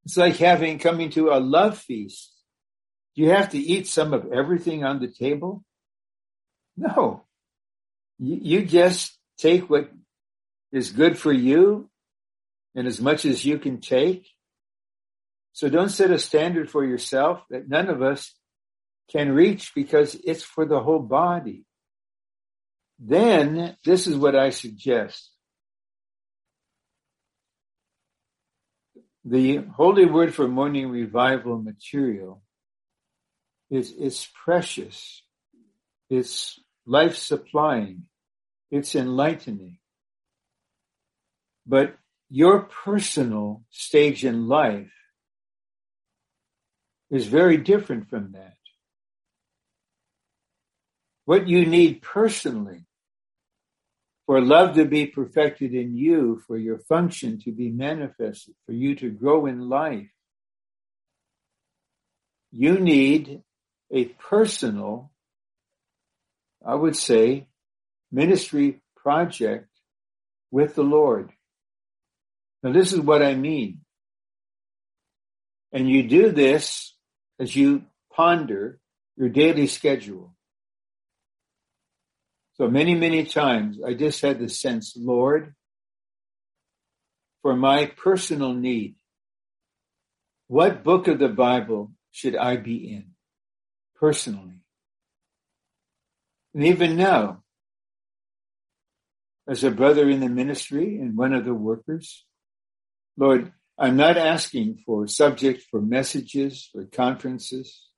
It's like having coming to a love feast. Do you have to eat some of everything on the table? No. You, you just take what is good for you and as much as you can take. So don't set a standard for yourself that none of us can reach because it's for the whole body. Then this is what I suggest. The holy word for morning revival material is it's precious. It's life supplying. It's enlightening. But your personal stage in life is very different from that. What you need personally for love to be perfected in you, for your function to be manifested, for you to grow in life, you need a personal, I would say, ministry project with the Lord. Now, this is what I mean. And you do this as you ponder your daily schedule. So many, many times I just had the sense, Lord, for my personal need, what book of the Bible should I be in personally? And even now, as a brother in the ministry and one of the workers, Lord, I'm not asking for subject for messages, for conferences,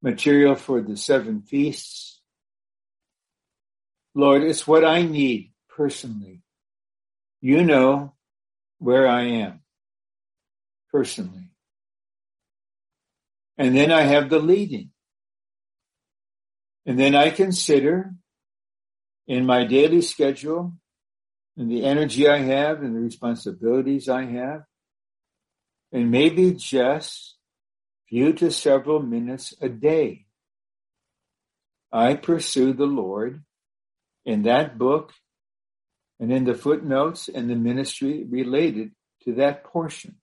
material for the seven feasts. Lord, it's what I need personally. You know where I am personally. And then I have the leading. And then I consider in my daily schedule and the energy I have and the responsibilities I have, and maybe just few to several minutes a day. I pursue the Lord in that book and in the footnotes and the ministry related to that portion.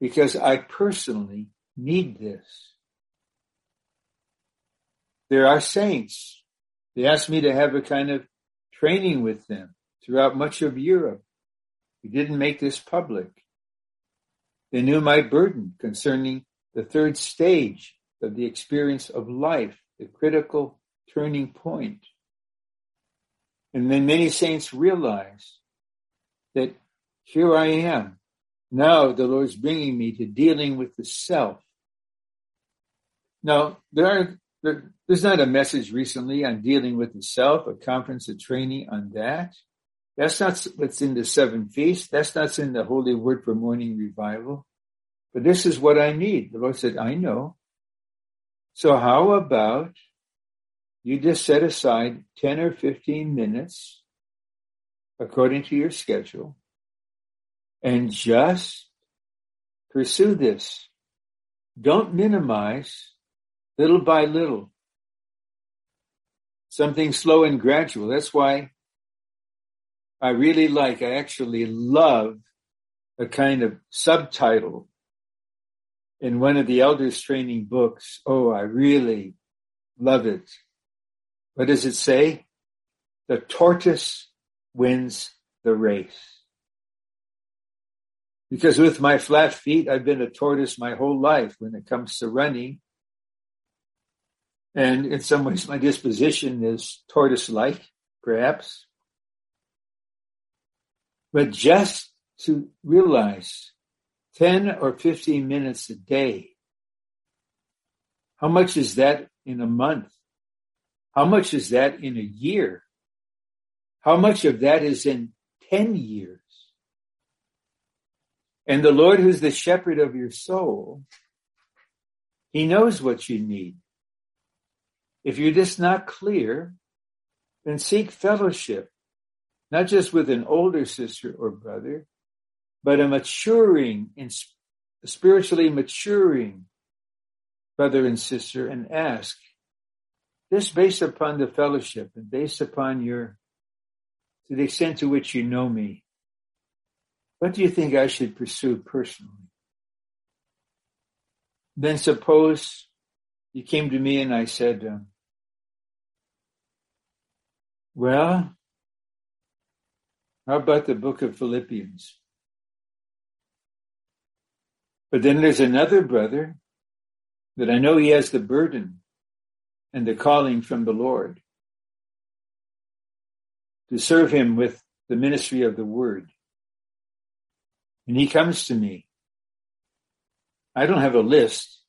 Because I personally need this. There are saints. They asked me to have a kind of training with them throughout much of Europe. We didn't make this public. They knew my burden concerning the third stage of the experience of life, the critical turning point. And then many saints realized that here I am. Now the Lord's bringing me to dealing with the self. Now, there are there, there's not a message recently on dealing with the self, a conference, a training on that. That's not what's in the seven feasts. That's not in the holy word for morning revival. But this is what I need. The Lord said, I know. So how about you just set aside 10 or 15 minutes according to your schedule and just pursue this. Don't minimize little by little. Something slow and gradual. That's why I really like, I actually love a kind of subtitle in one of the elders training books. Oh, I really love it. What does it say? The tortoise wins the race. Because with my flat feet, I've been a tortoise my whole life when it comes to running. And in some ways, my disposition is tortoise like, perhaps. But just to realize 10 or 15 minutes a day, how much is that in a month? How much is that in a year? How much of that is in 10 years? And the Lord, who's the shepherd of your soul, he knows what you need. If you're just not clear, then seek fellowship, not just with an older sister or brother, but a maturing in spiritually maturing brother and sister and ask, this based upon the fellowship and based upon your, to the extent to which you know me, what do you think I should pursue personally? Then suppose you came to me and I said, um, well, how about the book of Philippians? But then there's another brother that I know he has the burden and the calling from the Lord to serve him with the ministry of the word. And he comes to me. I don't have a list.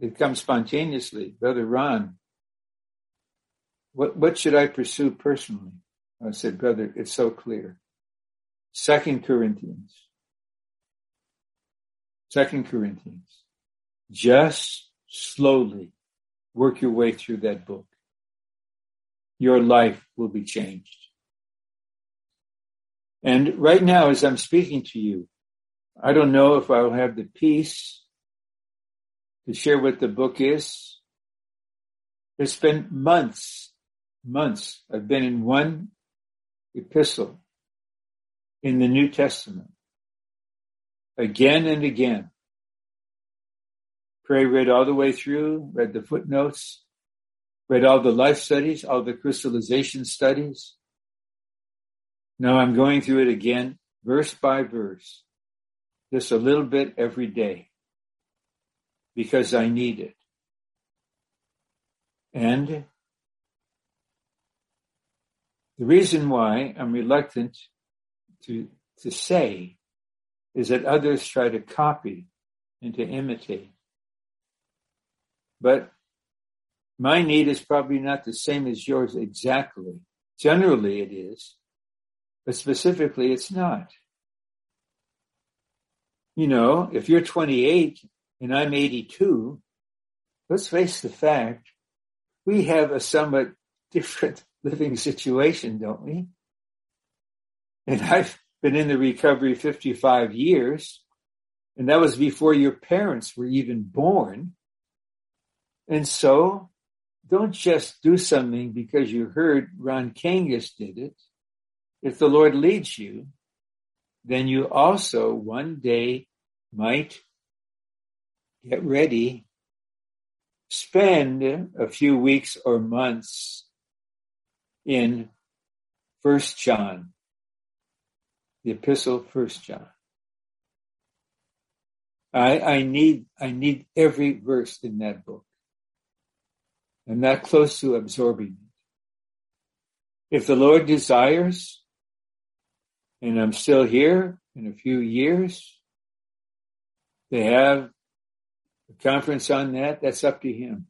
It comes spontaneously. Brother Ron, what, what should I pursue personally? I said, brother, it's so clear. Second Corinthians. Second Corinthians. Just slowly work your way through that book. Your life will be changed. And right now, as I'm speaking to you, I don't know if I'll have the peace to share what the book is. It's been months, months. I've been in one epistle in the New Testament again and again. Pray read all the way through, read the footnotes, read all the life studies, all the crystallization studies. Now I'm going through it again, verse by verse, just a little bit every day because I need it. And the reason why I'm reluctant to, to say is that others try to copy and to imitate. But my need is probably not the same as yours exactly. Generally it is, but specifically it's not. You know, if you're 28 and I'm 82, let's face the fact, we have a somewhat different living situation, don't we? And I've been in the recovery 55 years, and that was before your parents were even born. And so don't just do something because you heard Ron Kangas did it. If the Lord leads you, then you also one day might get ready, spend a few weeks or months in First John, the epistle First John. I, I need I need every verse in that book. I'm not close to absorbing it. If the Lord desires, and I'm still here in a few years, they have a conference on that, that's up to him.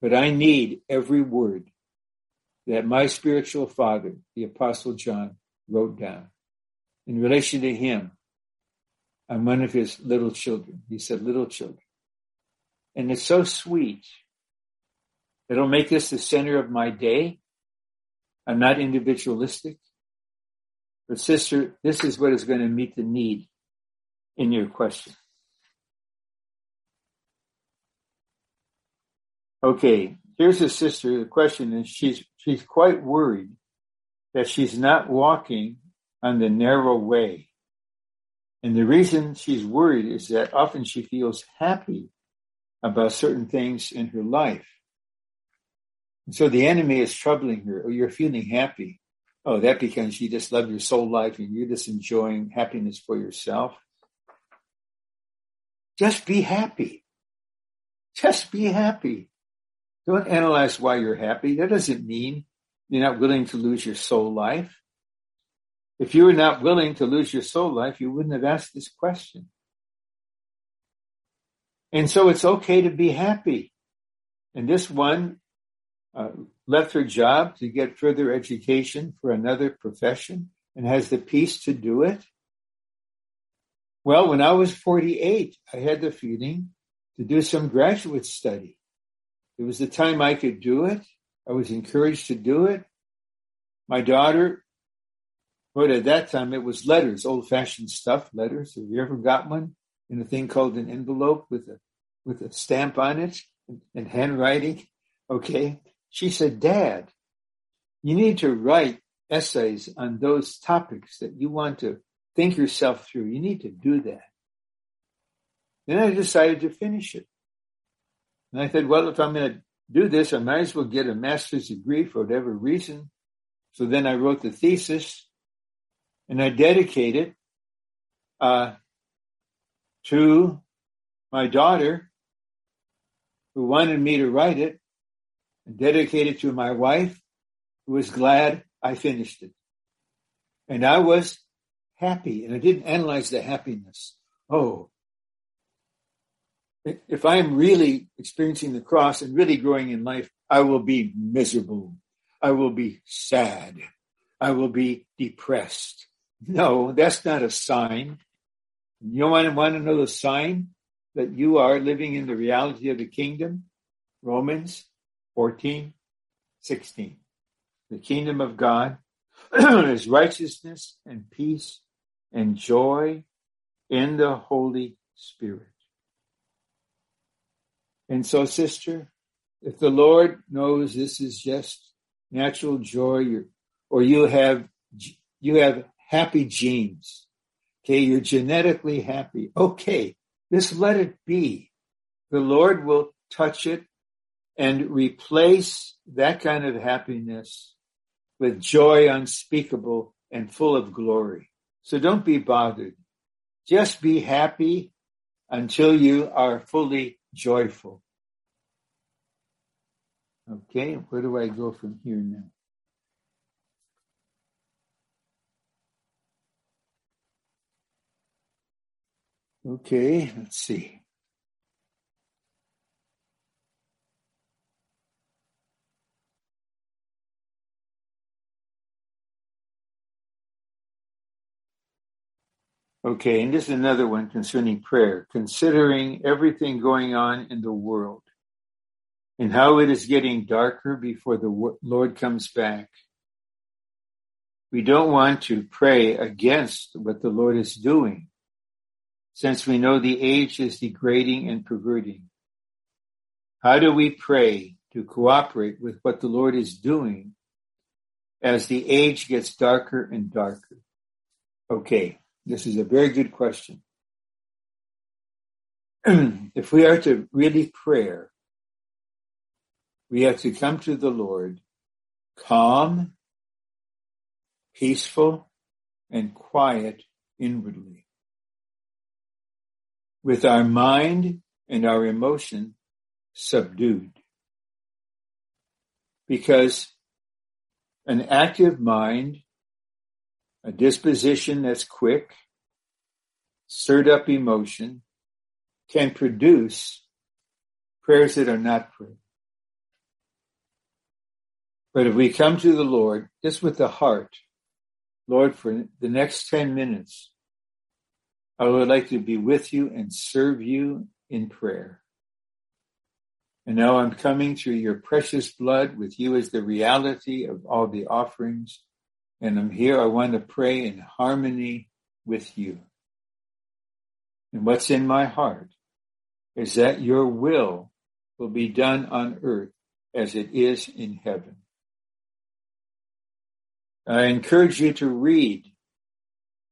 But I need every word that my spiritual father, the apostle John, wrote down. In relation to him, I'm one of his little children. He said little children. And it's so sweet It'll make this the center of my day. I'm not individualistic. But sister, this is what is going to meet the need in your question. Okay, here's a sister. The question is she's, she's quite worried that she's not walking on the narrow way. And the reason she's worried is that often she feels happy about certain things in her life. And so the enemy is troubling her. Oh, you're feeling happy. Oh, that because you just love your soul life and you're just enjoying happiness for yourself. Just be happy. Just be happy. Don't analyze why you're happy. That doesn't mean you're not willing to lose your soul life. If you were not willing to lose your soul life, you wouldn't have asked this question. And so it's okay to be happy. And this one uh, left her job to get further education for another profession and has the peace to do it? Well, when I was 48, I had the feeling to do some graduate study. It was the time I could do it. I was encouraged to do it. My daughter wrote at that time, it was letters, old fashioned stuff, letters. Have you ever got one? in a thing called an envelope with a with a stamp on it and, and handwriting. Okay. She said, Dad, you need to write essays on those topics that you want to think yourself through. You need to do that. Then I decided to finish it. And I said, well, if I'm going to do this, I might as well get a master's degree for whatever reason. So then I wrote the thesis and I dedicated uh, to my daughter who wanted me to write it and dedicated to my wife who was glad I finished it. And I was happy and I didn't analyze the happiness. Oh, if I am really experiencing the cross and really growing in life, I will be miserable. I will be sad. I will be depressed. No, that's not a sign. You want to want to know the sign that you are living in the reality of the kingdom? Romans 14, 16. The kingdom of God is righteousness and peace and joy in the Holy Spirit. And so, sister, if the Lord knows this is just natural joy, or you have you have happy genes, okay, you're genetically happy. Okay, just let it be. The Lord will touch it and replace that kind of happiness with joy unspeakable and full of glory. So don't be bothered. Just be happy until you are fully joyful. Okay, where do I go from here now? Okay, let's see. Okay, and this is another one concerning prayer, considering everything going on in the world and how it is getting darker before the Lord comes back. We don't want to pray against what the Lord is doing, since we know the age is degrading and perverting. How do we pray to cooperate with what the Lord is doing as the age gets darker and darker? Okay, this is a very good question. if we are to really pray, we have to come to the Lord calm, peaceful, and quiet inwardly. With our mind and our emotion subdued. Because an active mind a disposition that's quick, stirred up emotion, can produce prayers that are not prayed. But if we come to the Lord just with the heart, Lord, for the next 10 minutes, I would like to be with you and serve you in prayer. And now I'm coming through your precious blood with you as the reality of all the offerings and I'm here. I want to pray in harmony with you. And what's in my heart is that your will will be done on earth as it is in heaven. I encourage you to read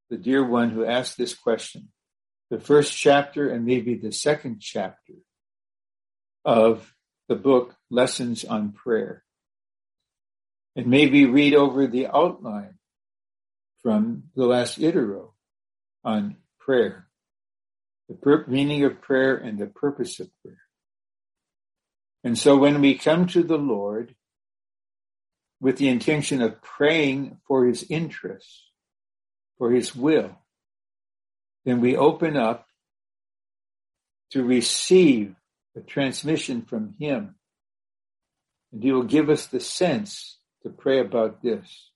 the dear one who asked this question, the first chapter and maybe the second chapter of the book Lessons on Prayer and maybe read over the outline from the last ITERO on prayer, the per- meaning of prayer and the purpose of prayer. And so when we come to the Lord with the intention of praying for his interests, for his will, then we open up to receive a transmission from him. And he will give us the sense to pray about this.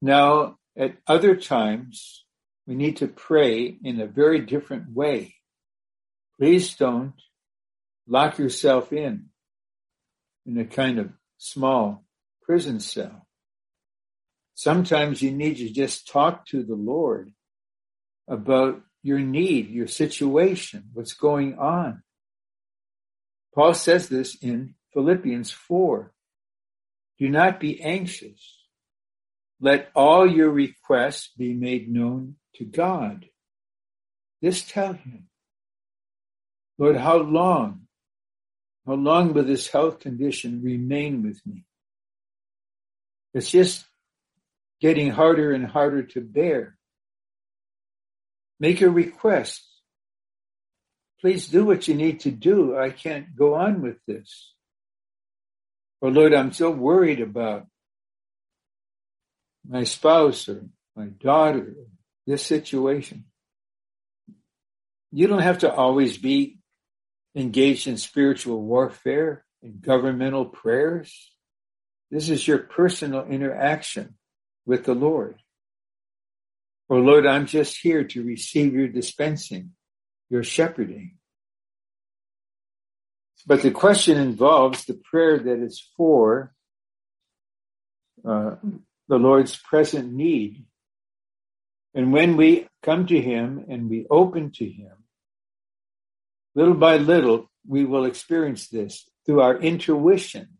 Now, at other times, we need to pray in a very different way. Please don't lock yourself in in a kind of small prison cell. Sometimes you need to just talk to the Lord about your need, your situation, what's going on. Paul says this in Philippians 4. Do not be anxious. Let all your requests be made known to God. Just tell him, Lord, how long, how long will this health condition remain with me? It's just getting harder and harder to bear. Make a request. Please do what you need to do. I can't go on with this. Or Lord, I'm so worried about my spouse or my daughter, this situation. You don't have to always be engaged in spiritual warfare and governmental prayers. This is your personal interaction with the Lord. Or Lord, I'm just here to receive your dispensing, your shepherding. But the question involves the prayer that is for uh, the Lord's present need. And when we come to Him and we open to Him, little by little, we will experience this through our intuition.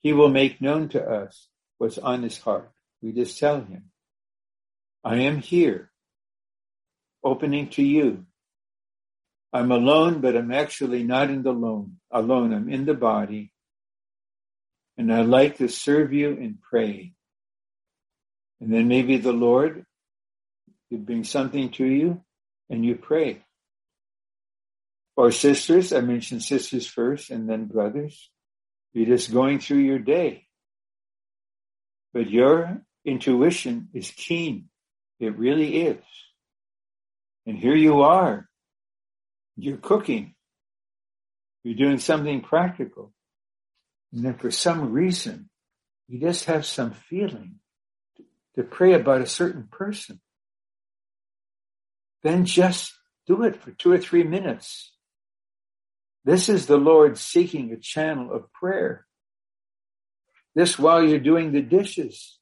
He will make known to us what's on His heart. We just tell Him, I am here, opening to you. I'm alone, but I'm actually not in the alone. Alone, I'm in the body, and I like to serve you and pray. And then maybe the Lord could bring something to you and you pray. Or sisters, I mentioned sisters first and then brothers. You're just going through your day. But your intuition is keen. It really is. And here you are. You're cooking. You're doing something practical. And then for some reason, you just have some feeling to pray about a certain person. Then just do it for two or three minutes. This is the Lord seeking a channel of prayer. This while you're doing the dishes,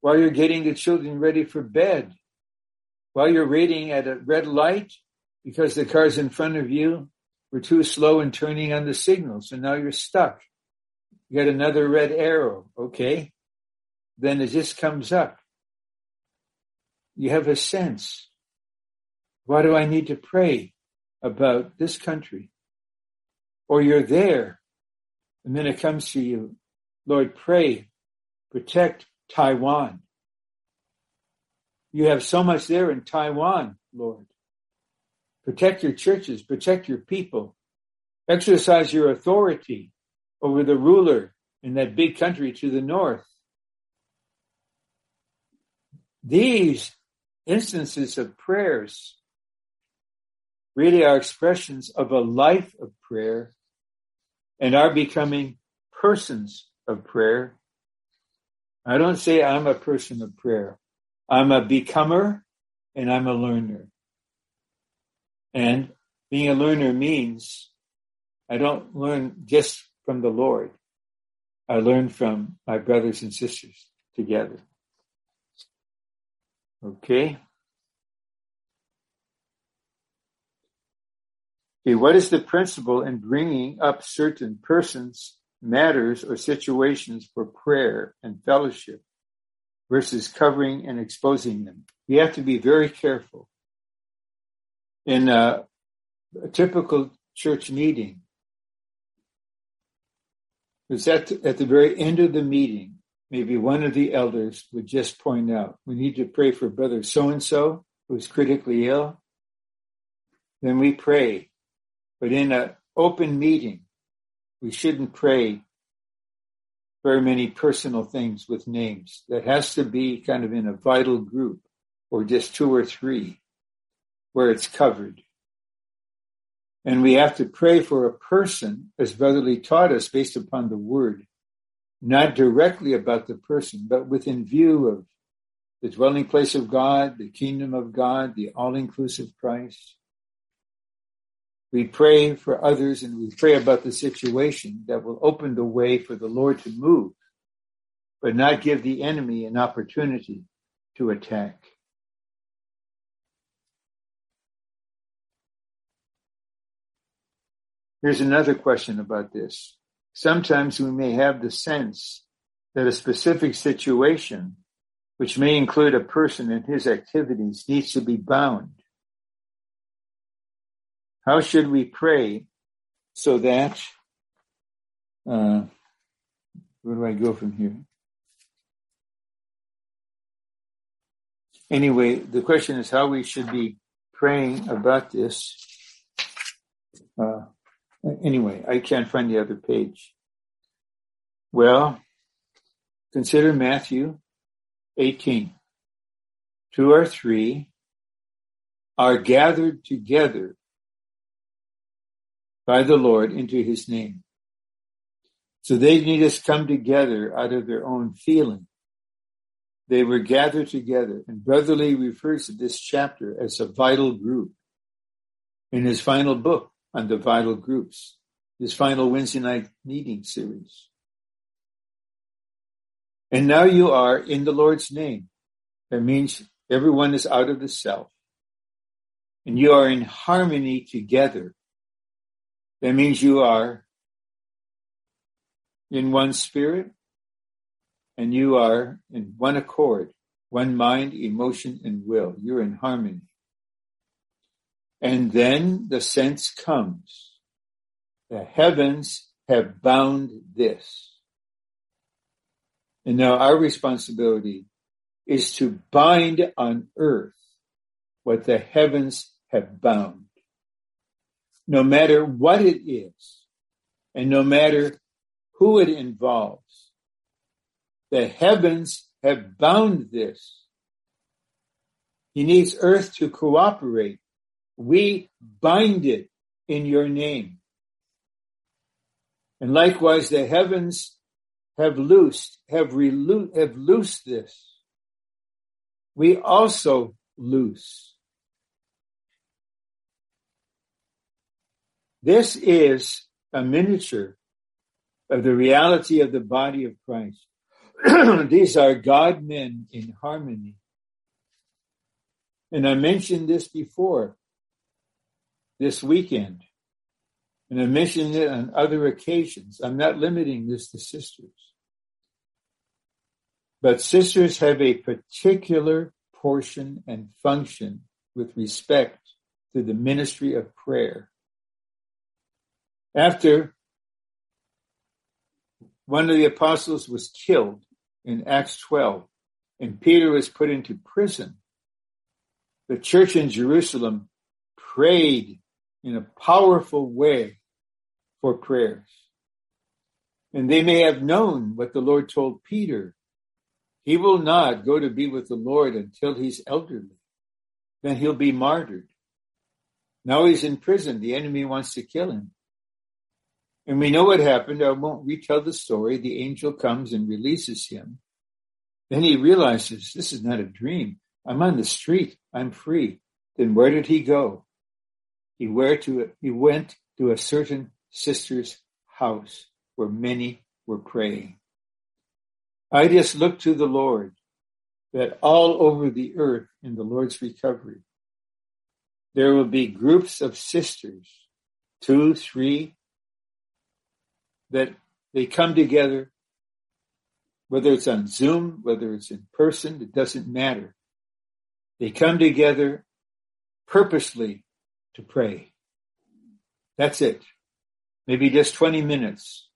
while you're getting the children ready for bed, while you're waiting at a red light because the cars in front of you were too slow in turning on the signals and now you're stuck. You got another red arrow. Okay. Then it just comes up. You have a sense. Why do I need to pray about this country? Or you're there and then it comes to you. Lord, pray, protect Taiwan. You have so much there in Taiwan, Lord. Protect your churches, protect your people, exercise your authority over the ruler in that big country to the north. These instances of prayers really are expressions of a life of prayer and are becoming persons of prayer. I don't say I'm a person of prayer. I'm a becomer and I'm a learner. And being a learner means I don't learn just from the Lord. I learn from my brothers and sisters together. Okay? Okay, what is the principle in bringing up certain persons, matters, or situations for prayer and fellowship versus covering and exposing them? We have to be very careful. In a, a typical church meeting, because at, at the very end of the meeting, maybe one of the elders would just point out, we need to pray for brother so-and-so who's critically ill. Then we pray. But in an open meeting, we shouldn't pray very many personal things with names. That has to be kind of in a vital group or just two or three where it's covered. And we have to pray for a person, as Brother Lee taught us, based upon the word, not directly about the person, but within view of the dwelling place of God, the kingdom of God, the all-inclusive Christ. We pray for others and we pray about the situation that will open the way for the Lord to move, but not give the enemy an opportunity to attack. Here's another question about this. Sometimes we may have the sense that a specific situation, which may include a person and his activities, needs to be bound. How should we pray so that, uh, where do I go from here? Anyway, the question is how we should be praying about this. Uh, anyway, I can't find the other page. Well, consider Matthew 18. Two or three are gathered together by the Lord into his name. So they need us come together out of their own feeling. They were gathered together and Brother Lee refers to this chapter as a vital group in his final book the vital groups, his final Wednesday night meeting series. And now you are in the Lord's name. That means everyone is out of the self and you are in harmony together that means you are in one spirit and you are in one accord, one mind, emotion, and will. You're in harmony. And then the sense comes. The heavens have bound this. And now our responsibility is to bind on earth what the heavens have bound no matter what it is, and no matter who it involves. The heavens have bound this. He needs earth to cooperate. We bind it in your name. And likewise, the heavens have loosed, have, relo- have loosed this. We also loose. This is a miniature of the reality of the body of Christ. These are God men in harmony. And I mentioned this before this weekend. And mentioned it on other occasions. I'm not limiting this to sisters. But sisters have a particular portion and function with respect to the ministry of prayer. After one of the apostles was killed in Acts 12 and Peter was put into prison, the church in Jerusalem prayed in a powerful way for prayers. And they may have known what the Lord told Peter. He will not go to be with the Lord until he's elderly. Then he'll be martyred. Now he's in prison. The enemy wants to kill him. And we know what happened. I won't retell the story. The angel comes and releases him. Then he realizes this is not a dream. I'm on the street. I'm free. Then where did he go? He went to a certain sister's house where many were praying. I just look to the Lord that all over the earth in the Lord's recovery, there will be groups of sisters, two, three, that they come together, whether it's on Zoom, whether it's in person, it doesn't matter. They come together purposely to pray. That's it. Maybe just 20 minutes.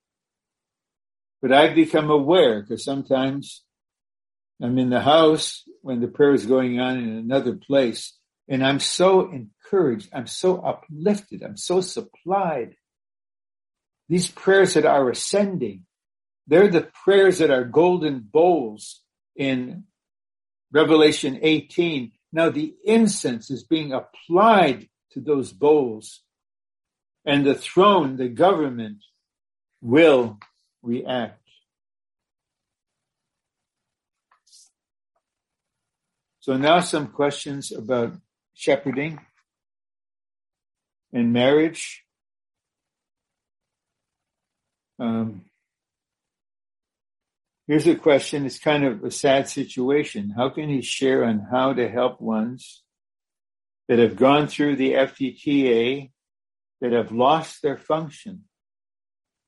But I've become aware because sometimes I'm in the house when the prayer is going on in another place and I'm so encouraged. I'm so uplifted. I'm so supplied these prayers that are ascending, they're the prayers that are golden bowls in Revelation 18. Now the incense is being applied to those bowls and the throne, the government will react. So now some questions about shepherding and marriage. Um, here's a question. It's kind of a sad situation. How can he share on how to help ones that have gone through the FTTA that have lost their function.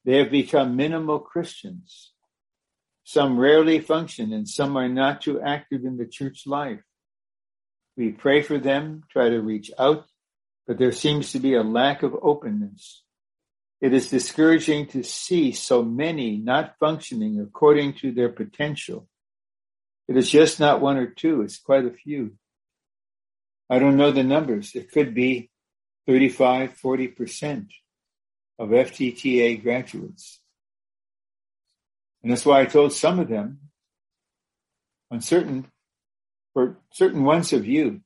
They have become minimal Christians. Some rarely function and some are not too active in the church life. We pray for them, try to reach out, but there seems to be a lack of openness. It is discouraging to see so many not functioning according to their potential. It is just not one or two, it's quite a few. I don't know the numbers. It could be 35, 40% of FTTA graduates. And that's why I told some of them on certain, for certain ones of you,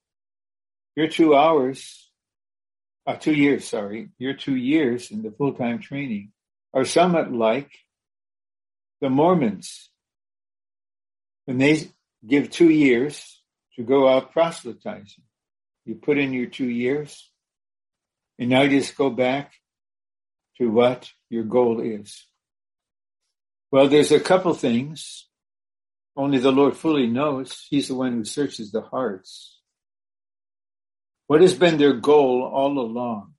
your two hours, uh, two years, sorry, your two years in the full-time training are somewhat like the Mormons. When they give two years to go out proselytizing, you put in your two years, and now you just go back to what your goal is. Well, there's a couple things. Only the Lord fully knows. He's the one who searches the hearts. What has been their goal all along?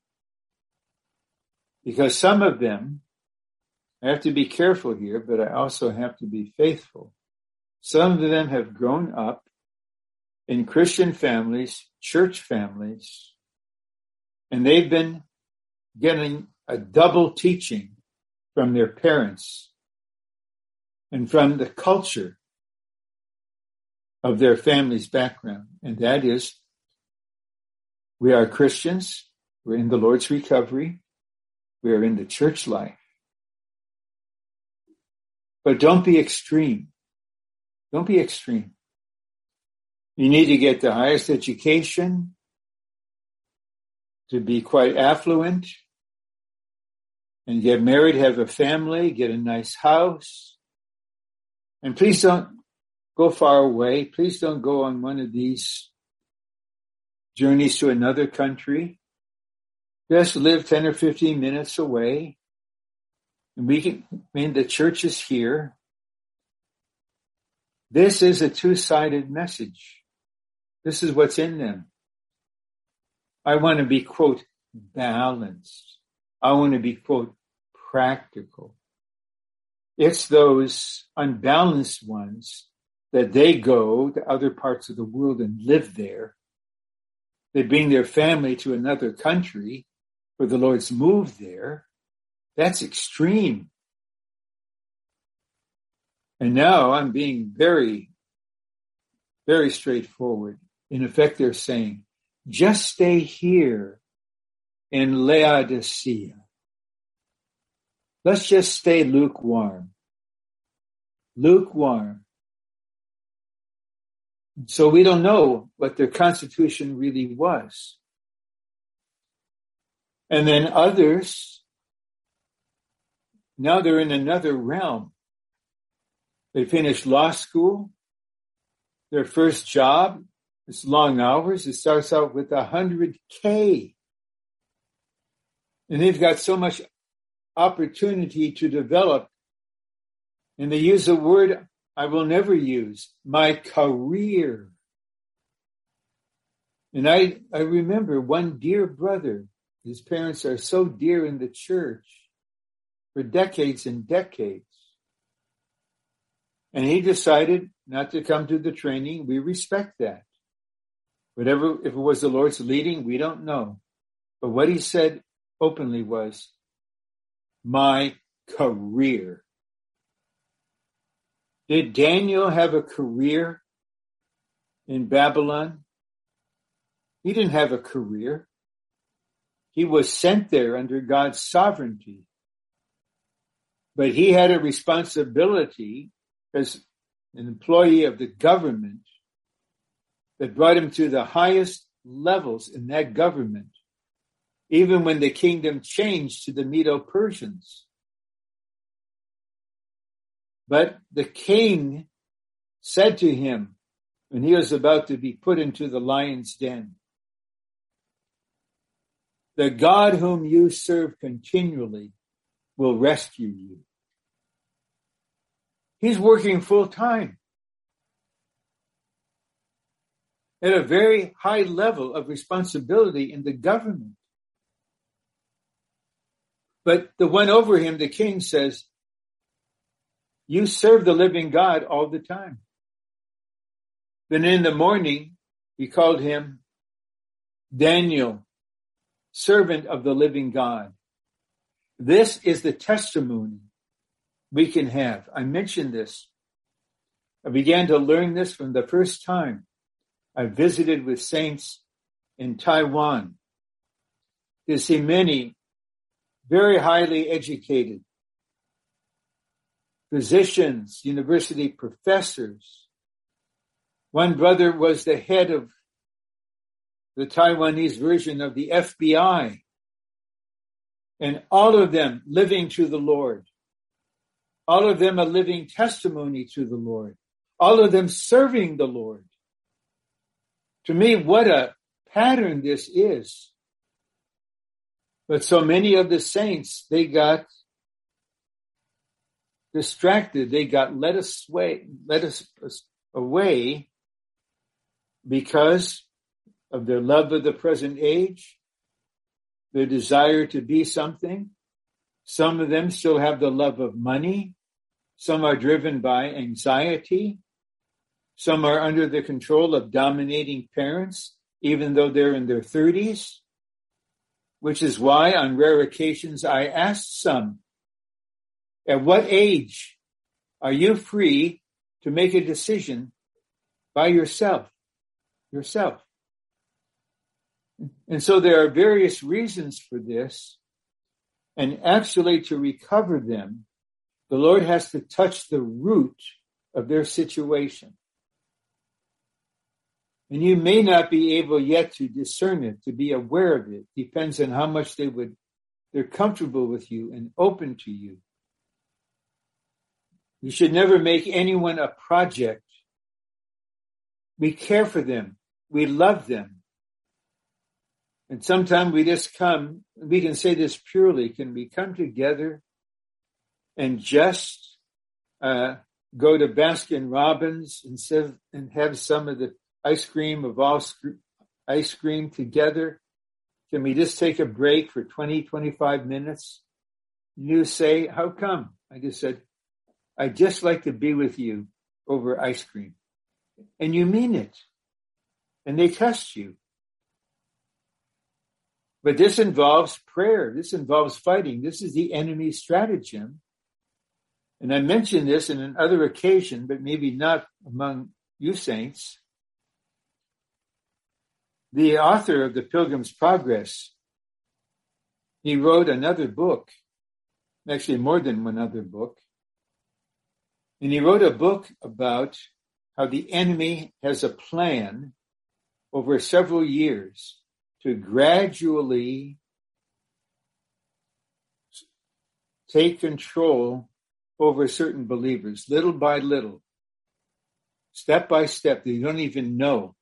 Because some of them, I have to be careful here, but I also have to be faithful. Some of them have grown up in Christian families, church families, and they've been getting a double teaching from their parents and from the culture of their family's background. And that is, we are Christians. We're in the Lord's recovery. We are in the church life. But don't be extreme. Don't be extreme. You need to get the highest education, to be quite affluent, and get married, have a family, get a nice house. And please don't go far away. Please don't go on one of these journeys to another country. Just live 10 or 15 minutes away. And we can, I mean, the church is here. This is a two-sided message. This is what's in them. I want to be, quote, balanced. I want to be, quote, practical. It's those unbalanced ones that they go to other parts of the world and live there. They bring their family to another country where the Lord's moved there. That's extreme. And now I'm being very, very straightforward. In effect, they're saying, just stay here in Laodicea. Let's just stay lukewarm. Lukewarm. So we don't know what their constitution really was. And then others, now they're in another realm. They finished law school. Their first job is long hours. It starts out with a hundred K. And they've got so much opportunity to develop. And they use a word I will never use, my career. And I, I remember one dear brother, his parents are so dear in the church for decades and decades. And he decided not to come to the training. We respect that. Whatever, if it was the Lord's leading, we don't know. But what he said openly was, my career. Did Daniel have a career in Babylon? He didn't have a career. He was sent there under God's sovereignty. But he had a responsibility as an employee of the government that brought him to the highest levels in that government even when the kingdom changed to the Medo-Persians. But the king said to him when he was about to be put into the lion's den, the God whom you serve continually will rescue you. He's working full time at a very high level of responsibility in the government. But the one over him, the king says, you serve the living God all the time. Then in the morning, he called him Daniel, servant of the living God. This is the testimony we can have. I mentioned this. I began to learn this from the first time I visited with saints in Taiwan to see many very highly educated physicians, university professors. One brother was the head of the Taiwanese version of the FBI and all of them living to the Lord. All of them a living testimony to the Lord. All of them serving the Lord. To me, what a pattern this is. But so many of the saints, they got distracted. They got led astray, led us away because of their love of the present age, their desire to be something. Some of them still have the love of money. Some are driven by anxiety. Some are under the control of dominating parents, even though they're in their thirties, which is why on rare occasions I asked some, at what age are you free to make a decision by yourself? Yourself. And so there are various reasons for this. And actually to recover them, the Lord has to touch the root of their situation. And you may not be able yet to discern it, to be aware of it. Depends on how much they would, they're comfortable with you and open to you. You should never make anyone a project. We care for them. We love them. And sometimes we just come, we can say this purely, can we come together and just uh, go to Baskin Robbins and, and have some of the ice cream of all ice cream together? Can we just take a break for 20, 25 minutes? You say, how come? I just said, I'd just like to be with you over ice cream. And you mean it. And they test you. But this involves prayer. This involves fighting. This is the enemy's stratagem. And I mentioned this in another occasion, but maybe not among you saints. The author of the Pilgrim's Progress, he wrote another book, actually more than one other book. And he wrote a book about how the enemy has a plan over several years to gradually take control over certain believers, little by little, step by step. They don't even know.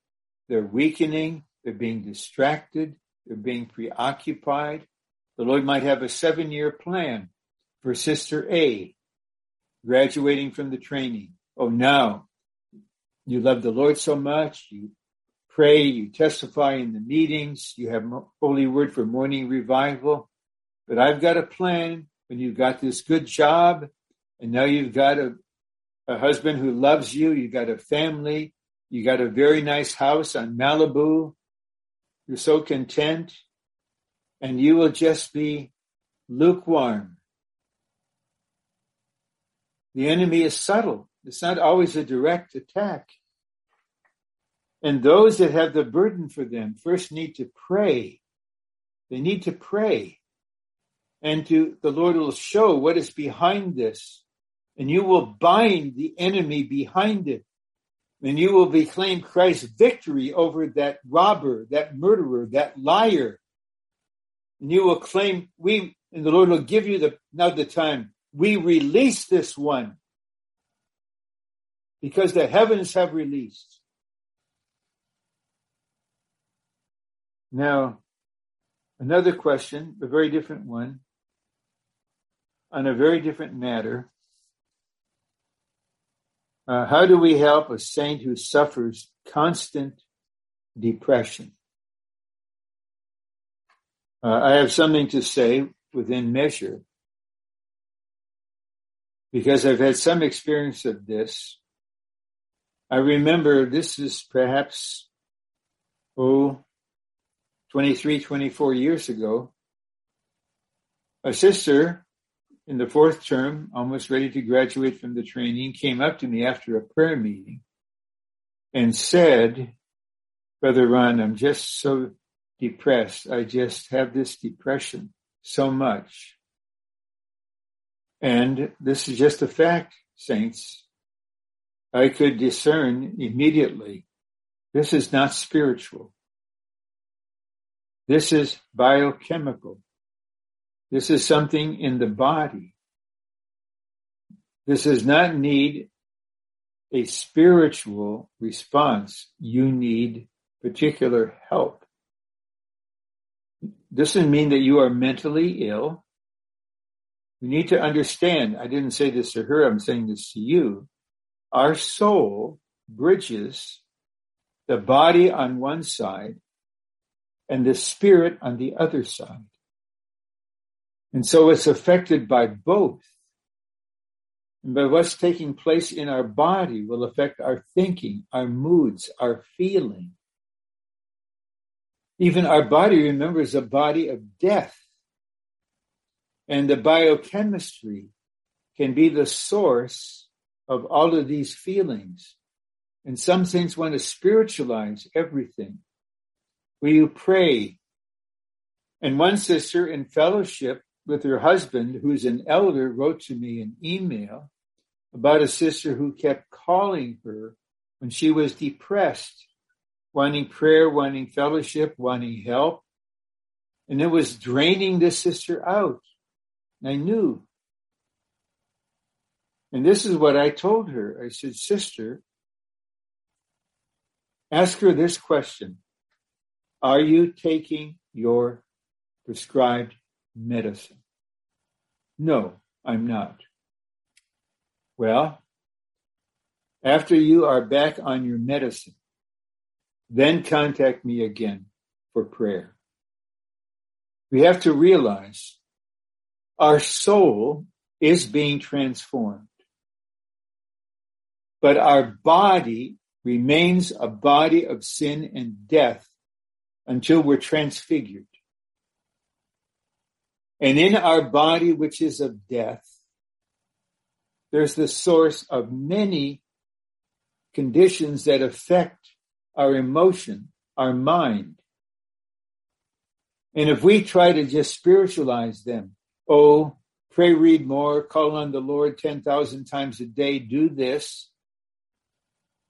They're weakening, they're being distracted, they're being preoccupied. The Lord might have a seven year plan for Sister A, graduating from the training. Oh, now you love the Lord so much, you pray, you testify in the meetings, you have holy word for morning revival. But I've got a plan when you've got this good job and now you've got a, a husband who loves you, you've got a family, you got a very nice house on Malibu, you're so content, and you will just be lukewarm. The enemy is subtle. It's not always a direct attack. And those that have the burden for them first need to pray. They need to pray. And to the Lord will show what is behind this. And you will bind the enemy behind it. And you will proclaim Christ's victory over that robber, that murderer, that liar. And you will claim, we, and the Lord will give you the, now the time, we release this one. Because the heavens have released. Now, another question, a very different one, on a very different matter. Uh, how do we help a saint who suffers constant depression? Uh, I have something to say. within measure. Because I've had some experience of this. I remember this is perhaps, oh, 23, 24 years ago. A sister in the fourth term, almost ready to graduate from the training, came up to me after a prayer meeting and said, Brother Ron, I'm just so depressed. I just have this depression so much. And this is just a fact, saints. I could discern immediately this is not spiritual. This is biochemical. This is something in the body. This does not need a spiritual response. You need particular help. This doesn't mean that you are mentally ill. We need to understand, I didn't say this to her, I'm saying this to you. Our soul bridges the body on one side and the spirit on the other side. And so it's affected by both. And by what's taking place in our body will affect our thinking, our moods, our feeling. Even our body, remember, is a body of death. And the biochemistry can be the source of all of these feelings. And some things want to spiritualize everything. Will you pray? And one sister in fellowship with her husband, who's an elder, wrote to me an email about a sister who kept calling her when she was depressed wanting prayer, wanting fellowship, wanting help. And it was draining this sister out. And I knew. And this is what I told her. I said, sister, ask her this question. Are you taking your prescribed medicine? No, I'm not. Well, after you are back on your medicine, then contact me again for prayer. We have to realize our soul is being transformed, but our body remains a body of sin and death until we're transfigured. And in our body, which is of death, there's the source of many conditions that affect our emotion, our mind. And if we try to just spiritualize them, oh, pray, read more, call on the Lord 10,000 times a day, do this.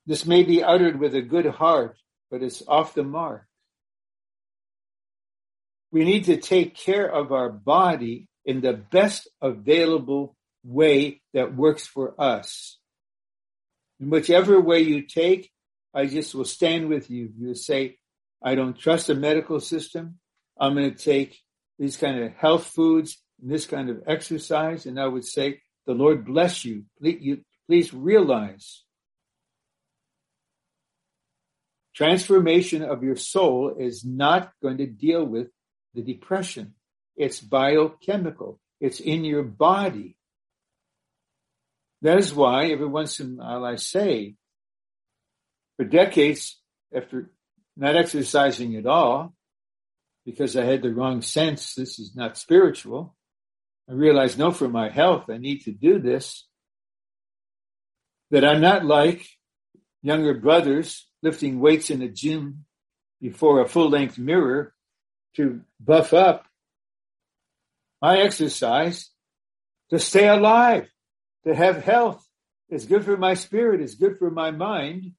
This may be uttered with a good heart, but it's off the mark. We need to take care of our body in the best available way that works for us. In whichever way you take, I just will stand with you. You say, I don't trust the medical system. I'm going to take these kind of health foods and this kind of exercise. And I would say, the Lord bless you. Please, you, please realize transformation of your soul is not going to deal with the depression. It's biochemical. It's in your body. That is why every once in a while I say, for decades, after not exercising at all, because I had the wrong sense, this is not spiritual, I realized, no, for my health, I need to do this. That I'm not like younger brothers lifting weights in a gym before a full length mirror to buff up. my exercise to stay alive, to have health. It's good for my spirit. It's good for my mind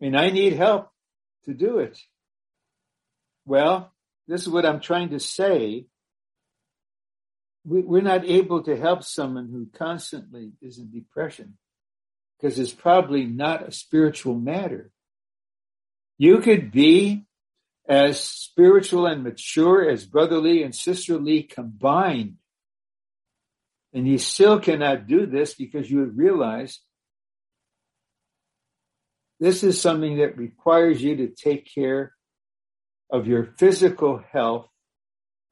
and I need help to do it. Well, this is what I'm trying to say. We, are not able to help someone who constantly is in depression because it's probably not a spiritual matter. You could be as spiritual and mature as brotherly and sisterly combined. And you still cannot do this because you would realize this is something that requires you to take care of your physical health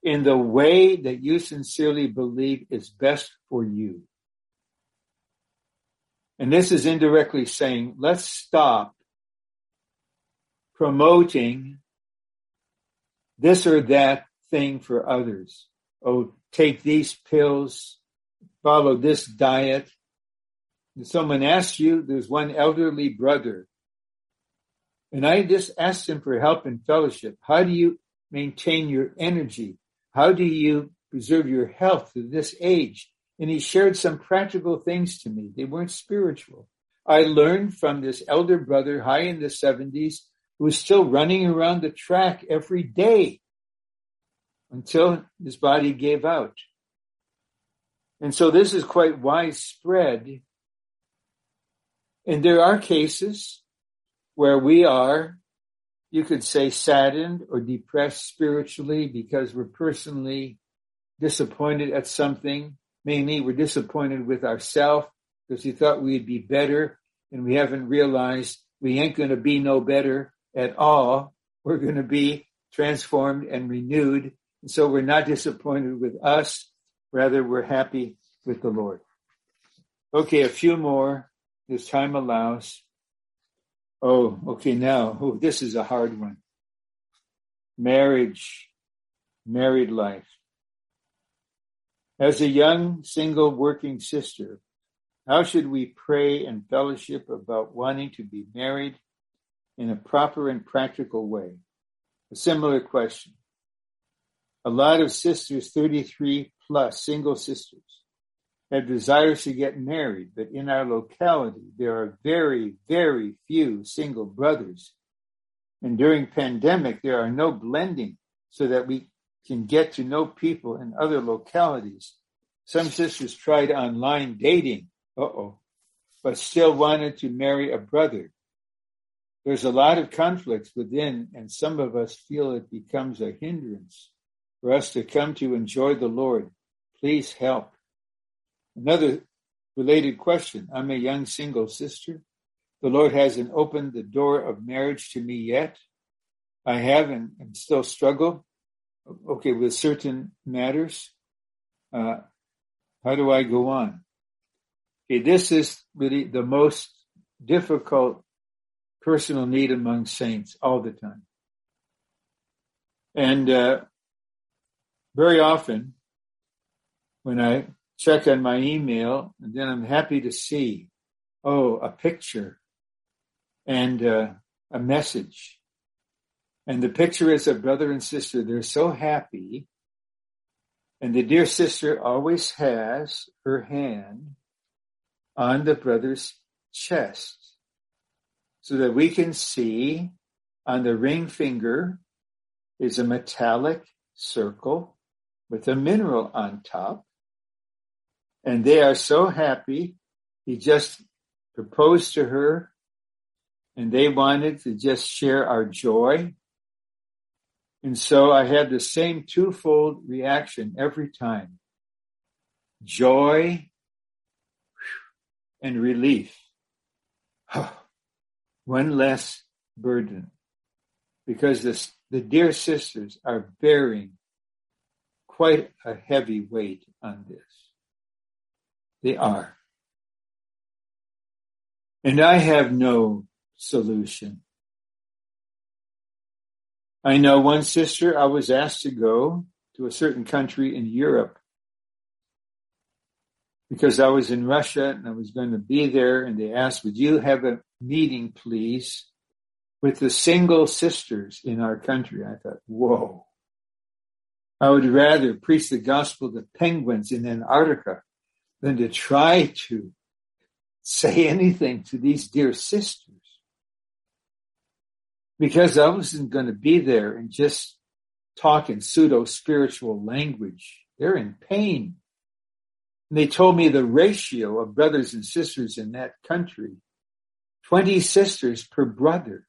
in the way that you sincerely believe is best for you. And this is indirectly saying, let's stop promoting this or that thing for others. Oh, take these pills, follow this diet. And someone asks you, there's one elderly brother. And I just asked him for help and fellowship. How do you maintain your energy? How do you preserve your health to this age? And he shared some practical things to me. They weren't spiritual. I learned from this elder brother high in the 70s who was still running around the track every day until his body gave out. And so this is quite widespread. And there are cases where we are, you could say, saddened or depressed spiritually because we're personally disappointed at something. Mainly, we're disappointed with ourselves because we thought we'd be better and we haven't realized we ain't going to be no better at all. We're going to be transformed and renewed and so we're not disappointed with us. Rather, we're happy with the Lord. Okay, a few more as time allows. Oh, okay, now, oh, this is a hard one. Marriage, married life. As a young single working sister, how should we pray and fellowship about wanting to be married in a proper and practical way? A similar question a lot of sisters, 33 plus single sisters, have desires to get married, but in our locality, there are very, very few single brothers. And during pandemic, there are no blending so that we can get to know people in other localities. Some sisters tried online dating, uh-oh, but still wanted to marry a brother. There's a lot of conflicts within, and some of us feel it becomes a hindrance for us to come to enjoy the Lord. Please help. Another related question. I'm a young single sister. The Lord hasn't opened the door of marriage to me yet. I have and, and still struggle, okay, with certain matters. Uh, how do I go on? Okay, this is really the most difficult personal need among saints all the time. And uh, very often when I check on my email, and then I'm happy to see, oh, a picture and uh, a message. And the picture is a brother and sister. They're so happy. And the dear sister always has her hand on the brother's chest so that we can see on the ring finger is a metallic circle with a mineral on top. And they are so happy. He just proposed to her and they wanted to just share our joy. And so I had the same twofold reaction every time. Joy and relief. One less burden. Because this, the dear sisters are bearing quite a heavy weight on this. They are. And I have no solution. I know one sister, I was asked to go to a certain country in Europe because I was in Russia and I was going to be there and they asked, would you have a meeting, please, with the single sisters in our country? I thought, whoa. I would rather preach the gospel to penguins in Antarctica than to try to say anything to these dear sisters. Because I wasn't going to be there and just talk in pseudo spiritual language. They're in pain. And they told me the ratio of brothers and sisters in that country 20 sisters per brother.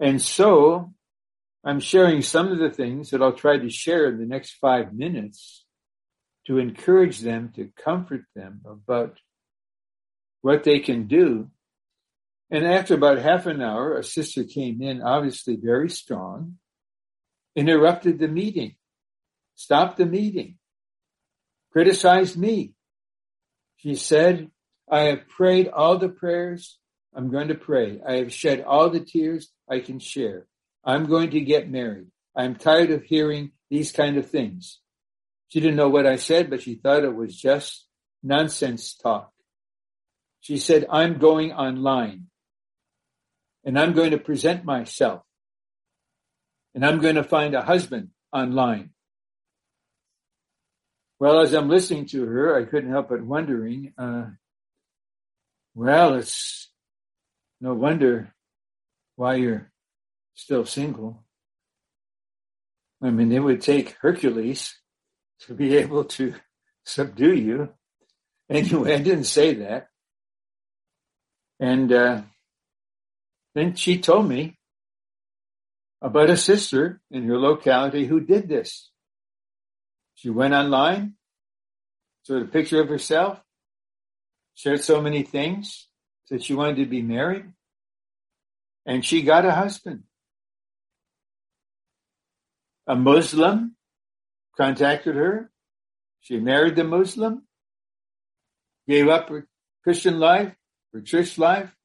And so I'm sharing some of the things that I'll try to share in the next five minutes to encourage them, to comfort them about what they can do. And after about half an hour, a sister came in, obviously very strong, interrupted the meeting. stopped the meeting, criticized me. She said, I have prayed all the prayers I'm going to pray. I have shed all the tears I can share. I'm going to get married. I'm tired of hearing these kind of things. She didn't know what I said, but she thought it was just nonsense talk. She said, I'm going online and I'm going to present myself and I'm going to find a husband online. Well, as I'm listening to her, I couldn't help but wondering, uh, well, it's no wonder why you're still single. I mean, it would take Hercules to be able to subdue you. Anyway, I didn't say that. And uh, then she told me about a sister in her locality who did this. She went online, showed a picture of herself, shared so many things, said she wanted to be married, and she got a husband. A Muslim contacted her. She married the Muslim, gave up her Christian life, her church life.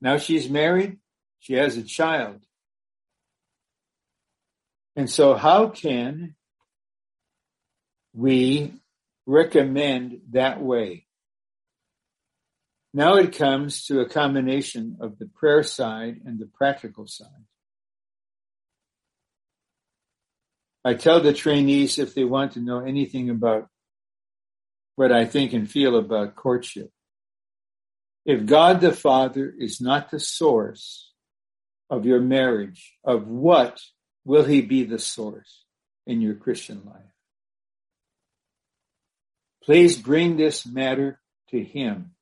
Now she's married. She has a child. And so how can we recommend that way? Now it comes to a combination of the prayer side and the practical side. I tell the trainees if they want to know anything about what I think and feel about courtship. If God the Father is not the source of your marriage, of what will he be the source in your Christian life? Please bring this matter to him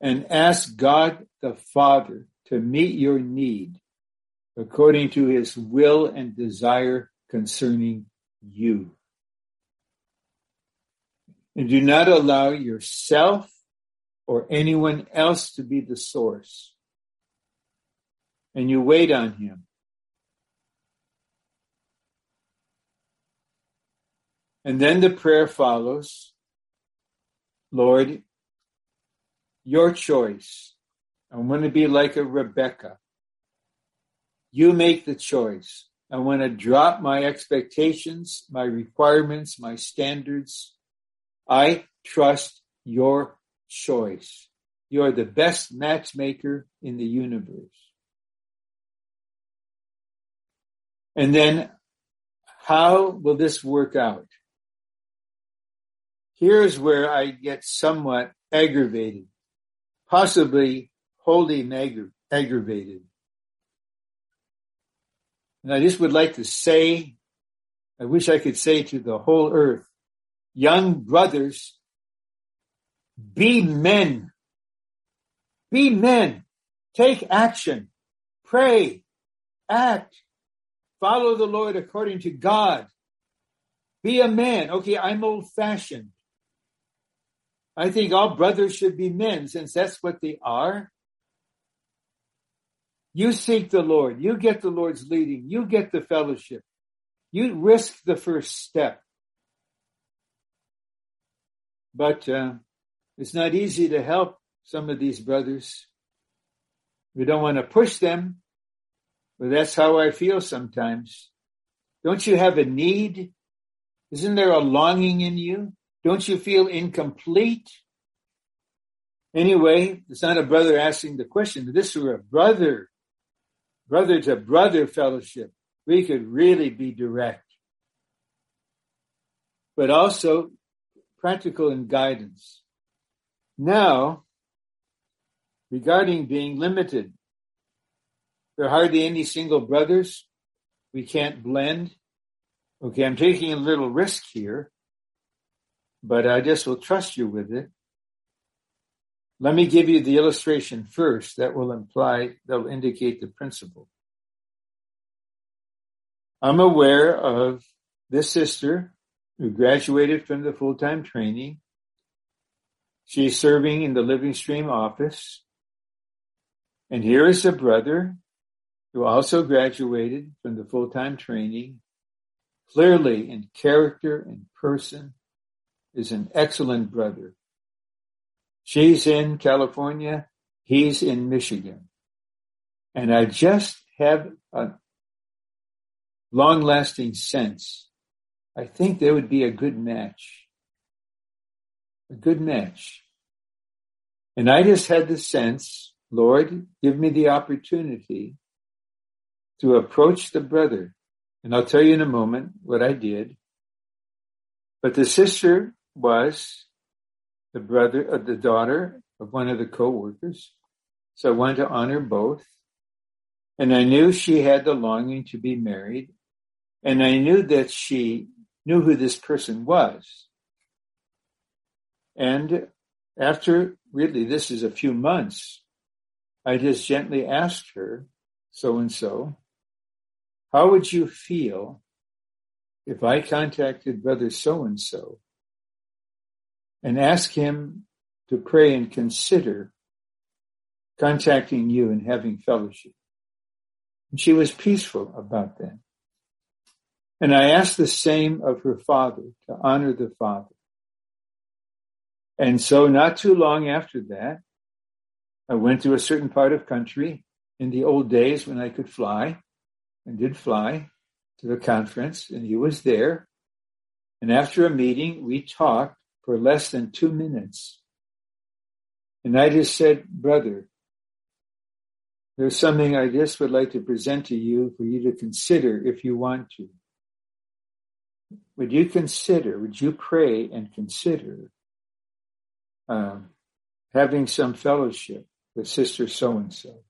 and ask God the Father to meet your need according to his will and desire concerning you. And do not allow yourself or anyone else to be the source. And you wait on him. And then the prayer follows Lord, your choice. I want to be like a Rebecca. You make the choice. I want to drop my expectations, my requirements, my standards. I trust your choice. You are the best matchmaker in the universe. And then how will this work out? Here's where I get somewhat aggravated, possibly wholly aggravated. And I just would like to say, I wish I could say to the whole earth, young brothers, be men. Be men. Take action. Pray. Act. Follow the Lord according to God. Be a man. Okay, I'm old fashioned. I think all brothers should be men since that's what they are. You seek the Lord. You get the Lord's leading. You get the fellowship. You risk the first step. But uh, it's not easy to help some of these brothers. We don't want to push them, but that's how I feel sometimes. Don't you have a need? Isn't there a longing in you? Don't you feel incomplete? Anyway, it's not a brother asking the question. This is a brother brother to brother fellowship, we could really be direct. But also practical in guidance. Now, regarding being limited, there are hardly any single brothers. We can't blend. Okay, I'm taking a little risk here, but I just will trust you with it. Let me give you the illustration first that will imply, that will indicate the principle. I'm aware of this sister who graduated from the full-time training. She's serving in the Living Stream office. And here is a brother who also graduated from the full-time training clearly in character and person is an excellent brother. She's in California. He's in Michigan. And I just have a long lasting sense. I think there would be a good match. A good match. And I just had the sense, Lord, give me the opportunity to approach the brother. And I'll tell you in a moment what I did. But the sister was the brother, uh, the daughter of one of the co-workers. So I wanted to honor both. And I knew she had the longing to be married. And I knew that she knew who this person was. And after really, this is a few months, I just gently asked her, so and so, how would you feel if I contacted brother so and so and asked him to pray and consider contacting you and having fellowship? And she was peaceful about that. And I asked the same of her father to honor the father. And so not too long after that, I went to a certain part of country in the old days when I could fly and did fly to the conference and he was there. And after a meeting, we talked for less than two minutes. And I just said, brother, there's something I just would like to present to you for you to consider if you want to. Would you consider, would you pray and consider um, having some fellowship with Sister so and so?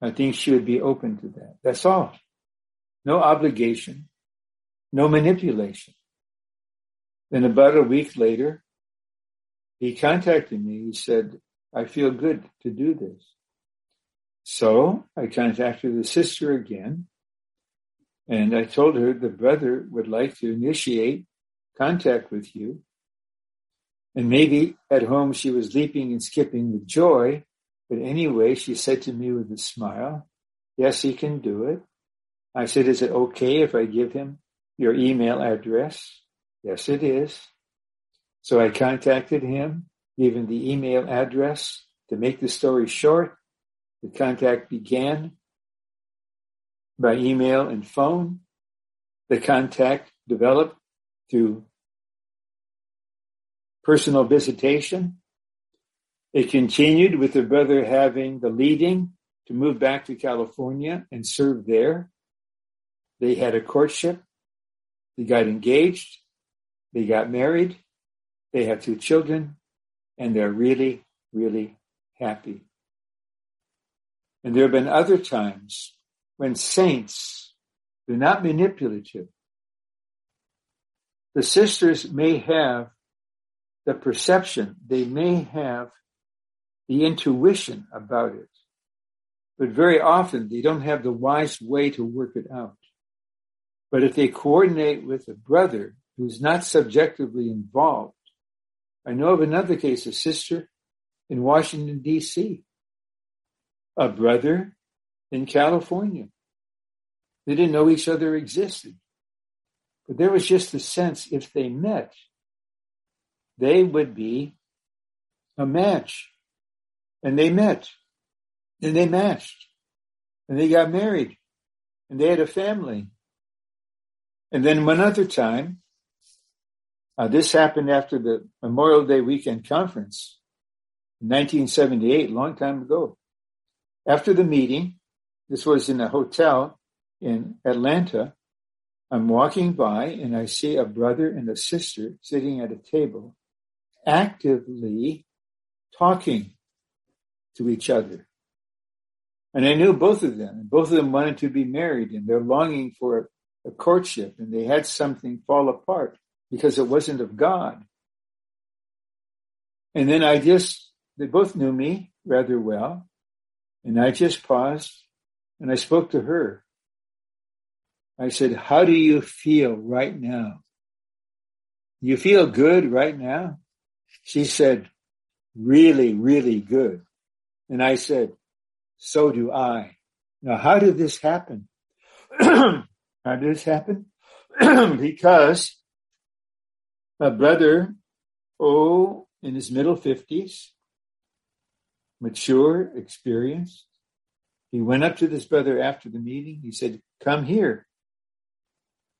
I think she would be open to that. That's all. No obligation, no manipulation. Then about a week later, he contacted me. He said, I feel good to do this. So I contacted the sister again and I told her the brother would like to initiate contact with you. And maybe at home she was leaping and skipping with joy but anyway, she said to me with a smile, yes, he can do it. I said, is it okay if I give him your email address? Yes, it is. So I contacted him, gave him the email address. To make the story short, the contact began by email and phone. The contact developed through personal visitation it continued with the brother having the leading to move back to California and serve there. They had a courtship. They got engaged. They got married. They have two children and they're really, really happy. And there have been other times when saints, they're not manipulative. The sisters may have the perception, they may have the intuition about it. But very often they don't have the wise way to work it out. But if they coordinate with a brother who's not subjectively involved, I know of another case, a sister in Washington, D.C., a brother in California. They didn't know each other existed. But there was just a sense if they met, they would be a match. And they met. And they matched. And they got married. And they had a family. And then one other time, uh, this happened after the Memorial Day weekend conference in 1978, a long time ago. After the meeting, this was in a hotel in Atlanta. I'm walking by and I see a brother and a sister sitting at a table actively talking to each other. And I knew both of them. And both of them wanted to be married and they're longing for a courtship and they had something fall apart because it wasn't of God. And then I just, they both knew me rather well. And I just paused and I spoke to her. I said, how do you feel right now? You feel good right now? She said, really, really good. And I said, so do I. Now, how did this happen? how did this happen? because a brother, oh, in his middle 50s, mature, experienced, he went up to this brother after the meeting. He said, Come here,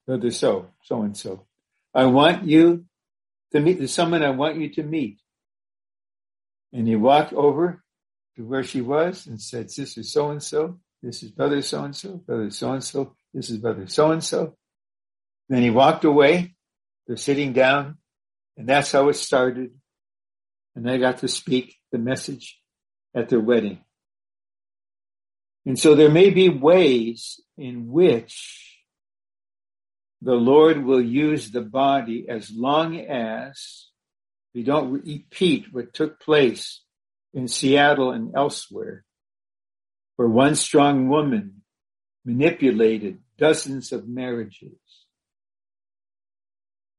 brother so, so and so. I want you to meet, there's someone I want you to meet. And he walked over to where she was and said, Sister so and so, this is brother so and so, brother so and so, this is brother so and so. Then he walked away. They're sitting down, and that's how it started. And I got to speak the message at their wedding. And so there may be ways in which the Lord will use the body as long as we don't repeat what took place in Seattle and elsewhere, where one strong woman manipulated dozens of marriages.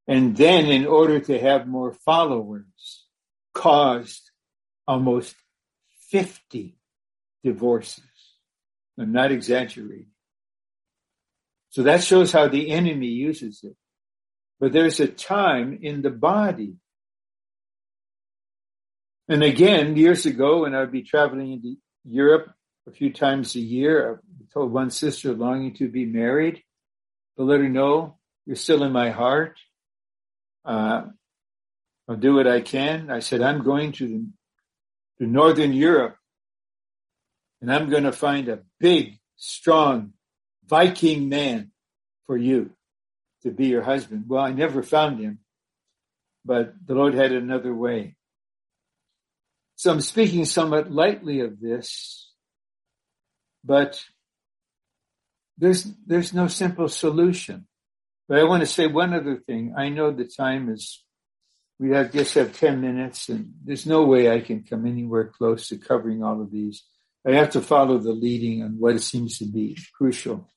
And then in order to have more followers, caused almost 50 divorces. I'm not exaggerating. So that shows how the enemy uses it. But there's a time in the body. And again, years ago, when I would be traveling into Europe a few times a year, I told one sister longing to be married to let her know you're still in my heart. Uh, I'll do what I can. I said, I'm going to, the, to Northern Europe and I'm going to find a big, strong Viking man for you to be your husband. Well, I never found him, but the Lord had another way. So I'm speaking somewhat lightly of this, but there's, there's no simple solution. But I want to say one other thing. I know the time is, we have just have 10 minutes and there's no way I can come anywhere close to covering all of these. I have to follow the leading on what seems to be crucial.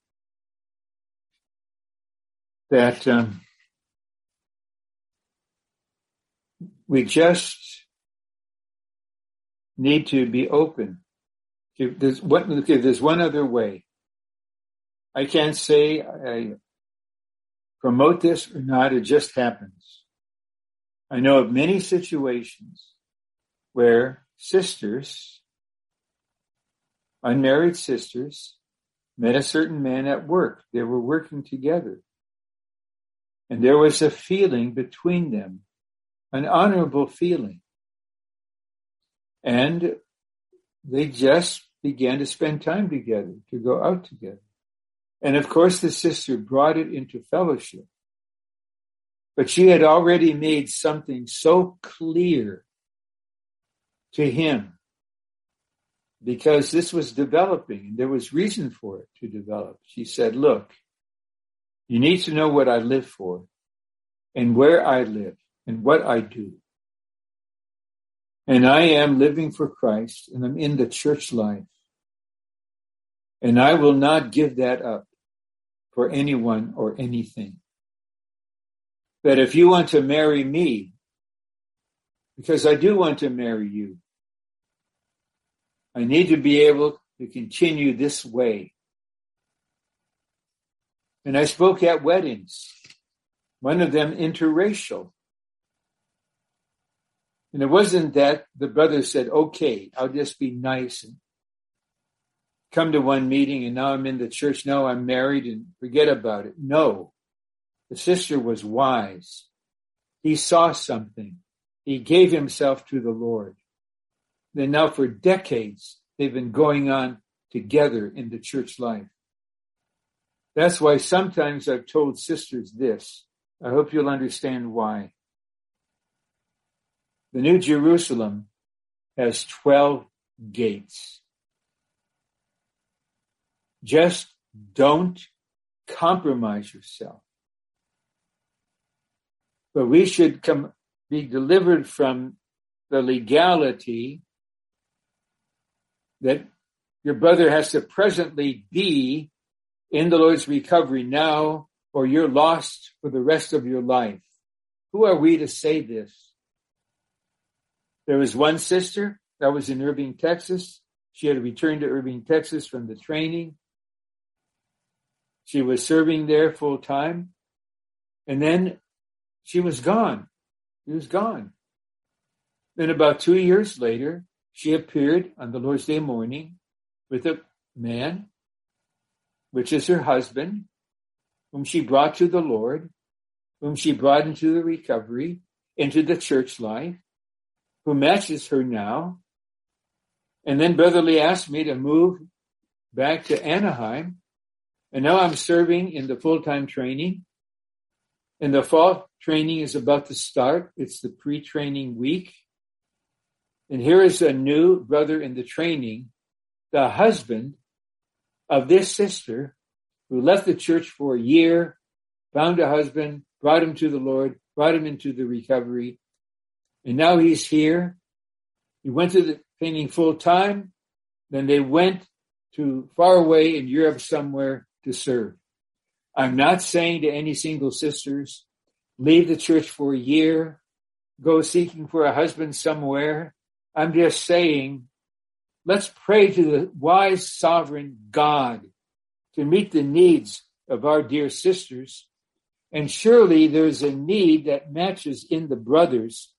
That um, we just need to be open. If there's one, okay, there's one other way. I can't say I promote this or not. It just happens. I know of many situations where sisters unmarried sisters met a certain man at work. They were working together. And there was a feeling between them, an honorable feeling. And they just began to spend time together, to go out together. And of course, the sister brought it into fellowship. But she had already made something so clear to him because this was developing and there was reason for it to develop. She said, look, you need to know what I live for and where I live and what I do. And I am living for Christ and I'm in the church life. And I will not give that up for anyone or anything. That if you want to marry me, because I do want to marry you, I need to be able to continue this way. And I spoke at weddings, one of them interracial. And it wasn't that the brother said, okay, I'll just be nice and come to one meeting and now I'm in the church. Now I'm married and forget about it. No, the sister was wise. He saw something. He gave himself to the Lord. And now for decades, they've been going on together in the church life. That's why sometimes I've told sisters this. I hope you'll understand why. The New Jerusalem has 12 gates. Just don't compromise yourself. But we should come, be delivered from the legality that your brother has to presently be in the Lord's recovery now, or you're lost for the rest of your life. Who are we to say this? There was one sister that was in Irving, Texas. She had returned to Irving, Texas from the training. She was serving there full time. And then she was gone. She was gone. Then about two years later, she appeared on the Lord's Day morning with a man, which is her husband, whom she brought to the Lord, whom she brought into the recovery, into the church life, who matches her now. And then Brother Lee asked me to move back to Anaheim. And now I'm serving in the full-time training. And the fall training is about to start. It's the pre-training week. And here is a new brother in the training, the husband of this sister who left the church for a year, found a husband, brought him to the Lord, brought him into the recovery. And now he's here. He went to the training full time. Then they went to far away in Europe somewhere to serve. I'm not saying to any single sisters, leave the church for a year, go seeking for a husband somewhere. I'm just saying, let's pray to the wise sovereign God to meet the needs of our dear sisters. And surely there's a need that matches in the brothers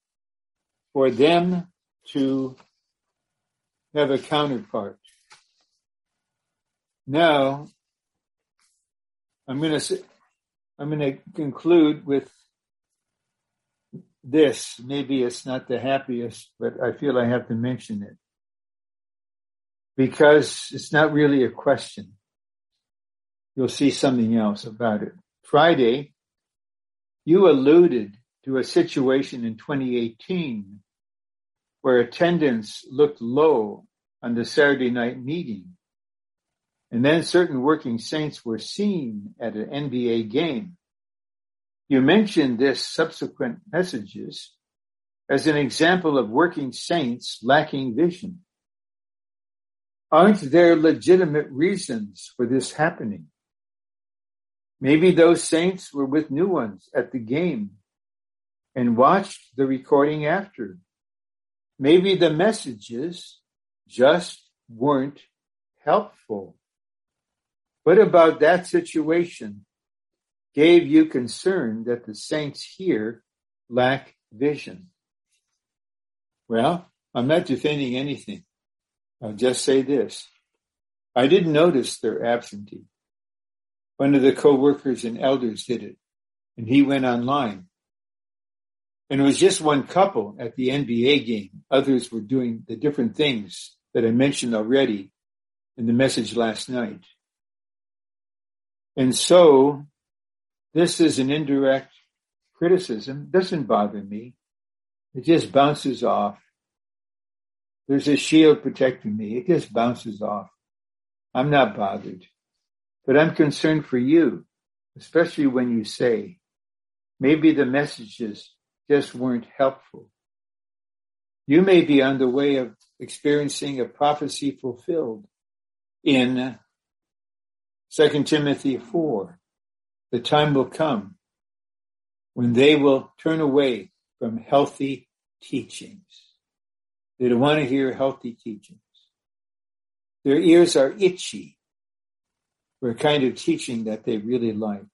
for them to have a counterpart. Now, I'm going to I'm going to conclude with this. Maybe it's not the happiest, but I feel I have to mention it because it's not really a question. You'll see something else about it. Friday, you alluded to a situation in 2018 where attendance looked low on the Saturday night meeting. And then certain working saints were seen at an NBA game. You mentioned this subsequent messages as an example of working saints lacking vision. Aren't there legitimate reasons for this happening? Maybe those saints were with new ones at the game and watched the recording after. Maybe the messages just weren't helpful. What about that situation gave you concern that the saints here lack vision? Well, I'm not defending anything. I'll just say this. I didn't notice their absentee. One of the co-workers and elders did it, and he went online. And it was just one couple at the NBA game. Others were doing the different things that I mentioned already in the message last night. And so this is an indirect criticism. Doesn't bother me. It just bounces off. There's a shield protecting me. It just bounces off. I'm not bothered. But I'm concerned for you, especially when you say, maybe the messages just weren't helpful. You may be on the way of experiencing a prophecy fulfilled in Second Timothy 4, the time will come when they will turn away from healthy teachings. They don't want to hear healthy teachings. Their ears are itchy for a kind of teaching that they really like.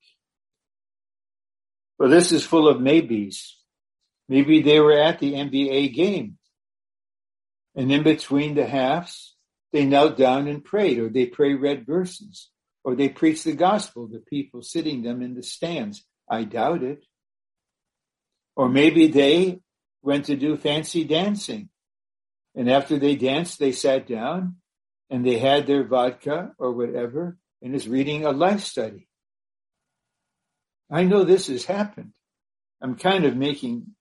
Well, this is full of maybes. Maybe they were at the NBA game. And in between the halves, they knelt down and prayed, or they pray read verses or they preach the gospel to people sitting them in the stands. I doubt it. Or maybe they went to do fancy dancing. And after they danced, they sat down and they had their vodka or whatever and is reading a life study. I know this has happened. I'm kind of making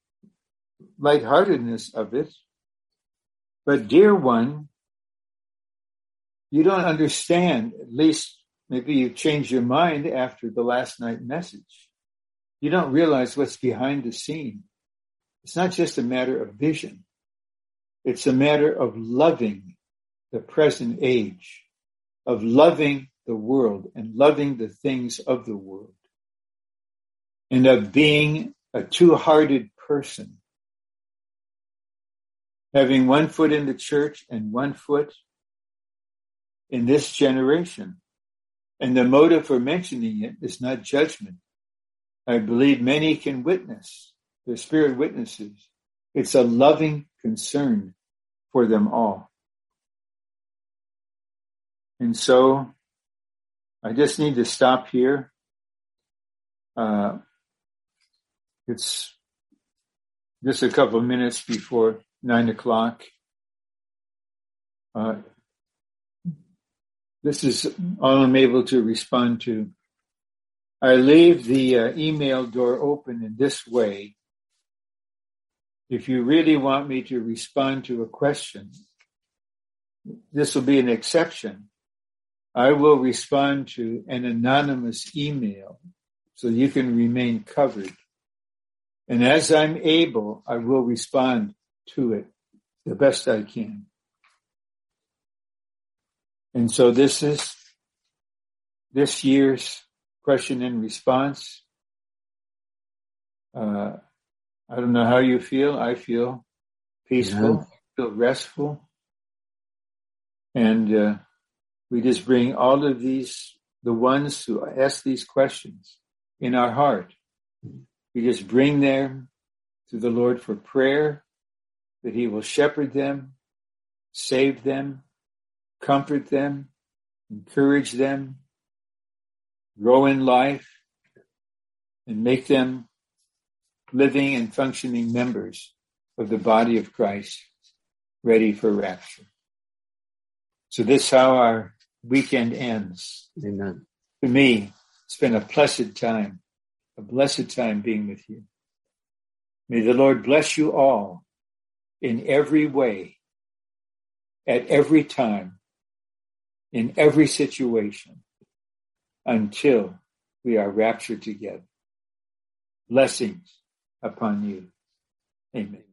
lightheartedness of it. But dear one, you don't understand, at least Maybe you've changed your mind after the last night message. You don't realize what's behind the scene. It's not just a matter of vision. It's a matter of loving the present age, of loving the world and loving the things of the world, and of being a two-hearted person, having one foot in the church and one foot in this generation. And the motive for mentioning it is not judgment. I believe many can witness, the Spirit witnesses. It's a loving concern for them all. And so I just need to stop here. Uh, it's just a couple of minutes before nine o'clock. Uh, this is all I'm able to respond to. I leave the uh, email door open in this way. If you really want me to respond to a question, this will be an exception. I will respond to an anonymous email so you can remain covered. And as I'm able, I will respond to it the best I can. And so this is this year's question and response. Uh, I don't know how you feel. I feel peaceful, yeah. feel restful. And uh, we just bring all of these, the ones who ask these questions in our heart. We just bring them to the Lord for prayer, that He will shepherd them, save them, comfort them, encourage them, grow in life, and make them living and functioning members of the body of Christ, ready for rapture. So this is how our weekend ends. Amen. To me, it's been a blessed time, a blessed time being with you. May the Lord bless you all in every way, at every time, in every situation until we are raptured together. Blessings upon you. Amen.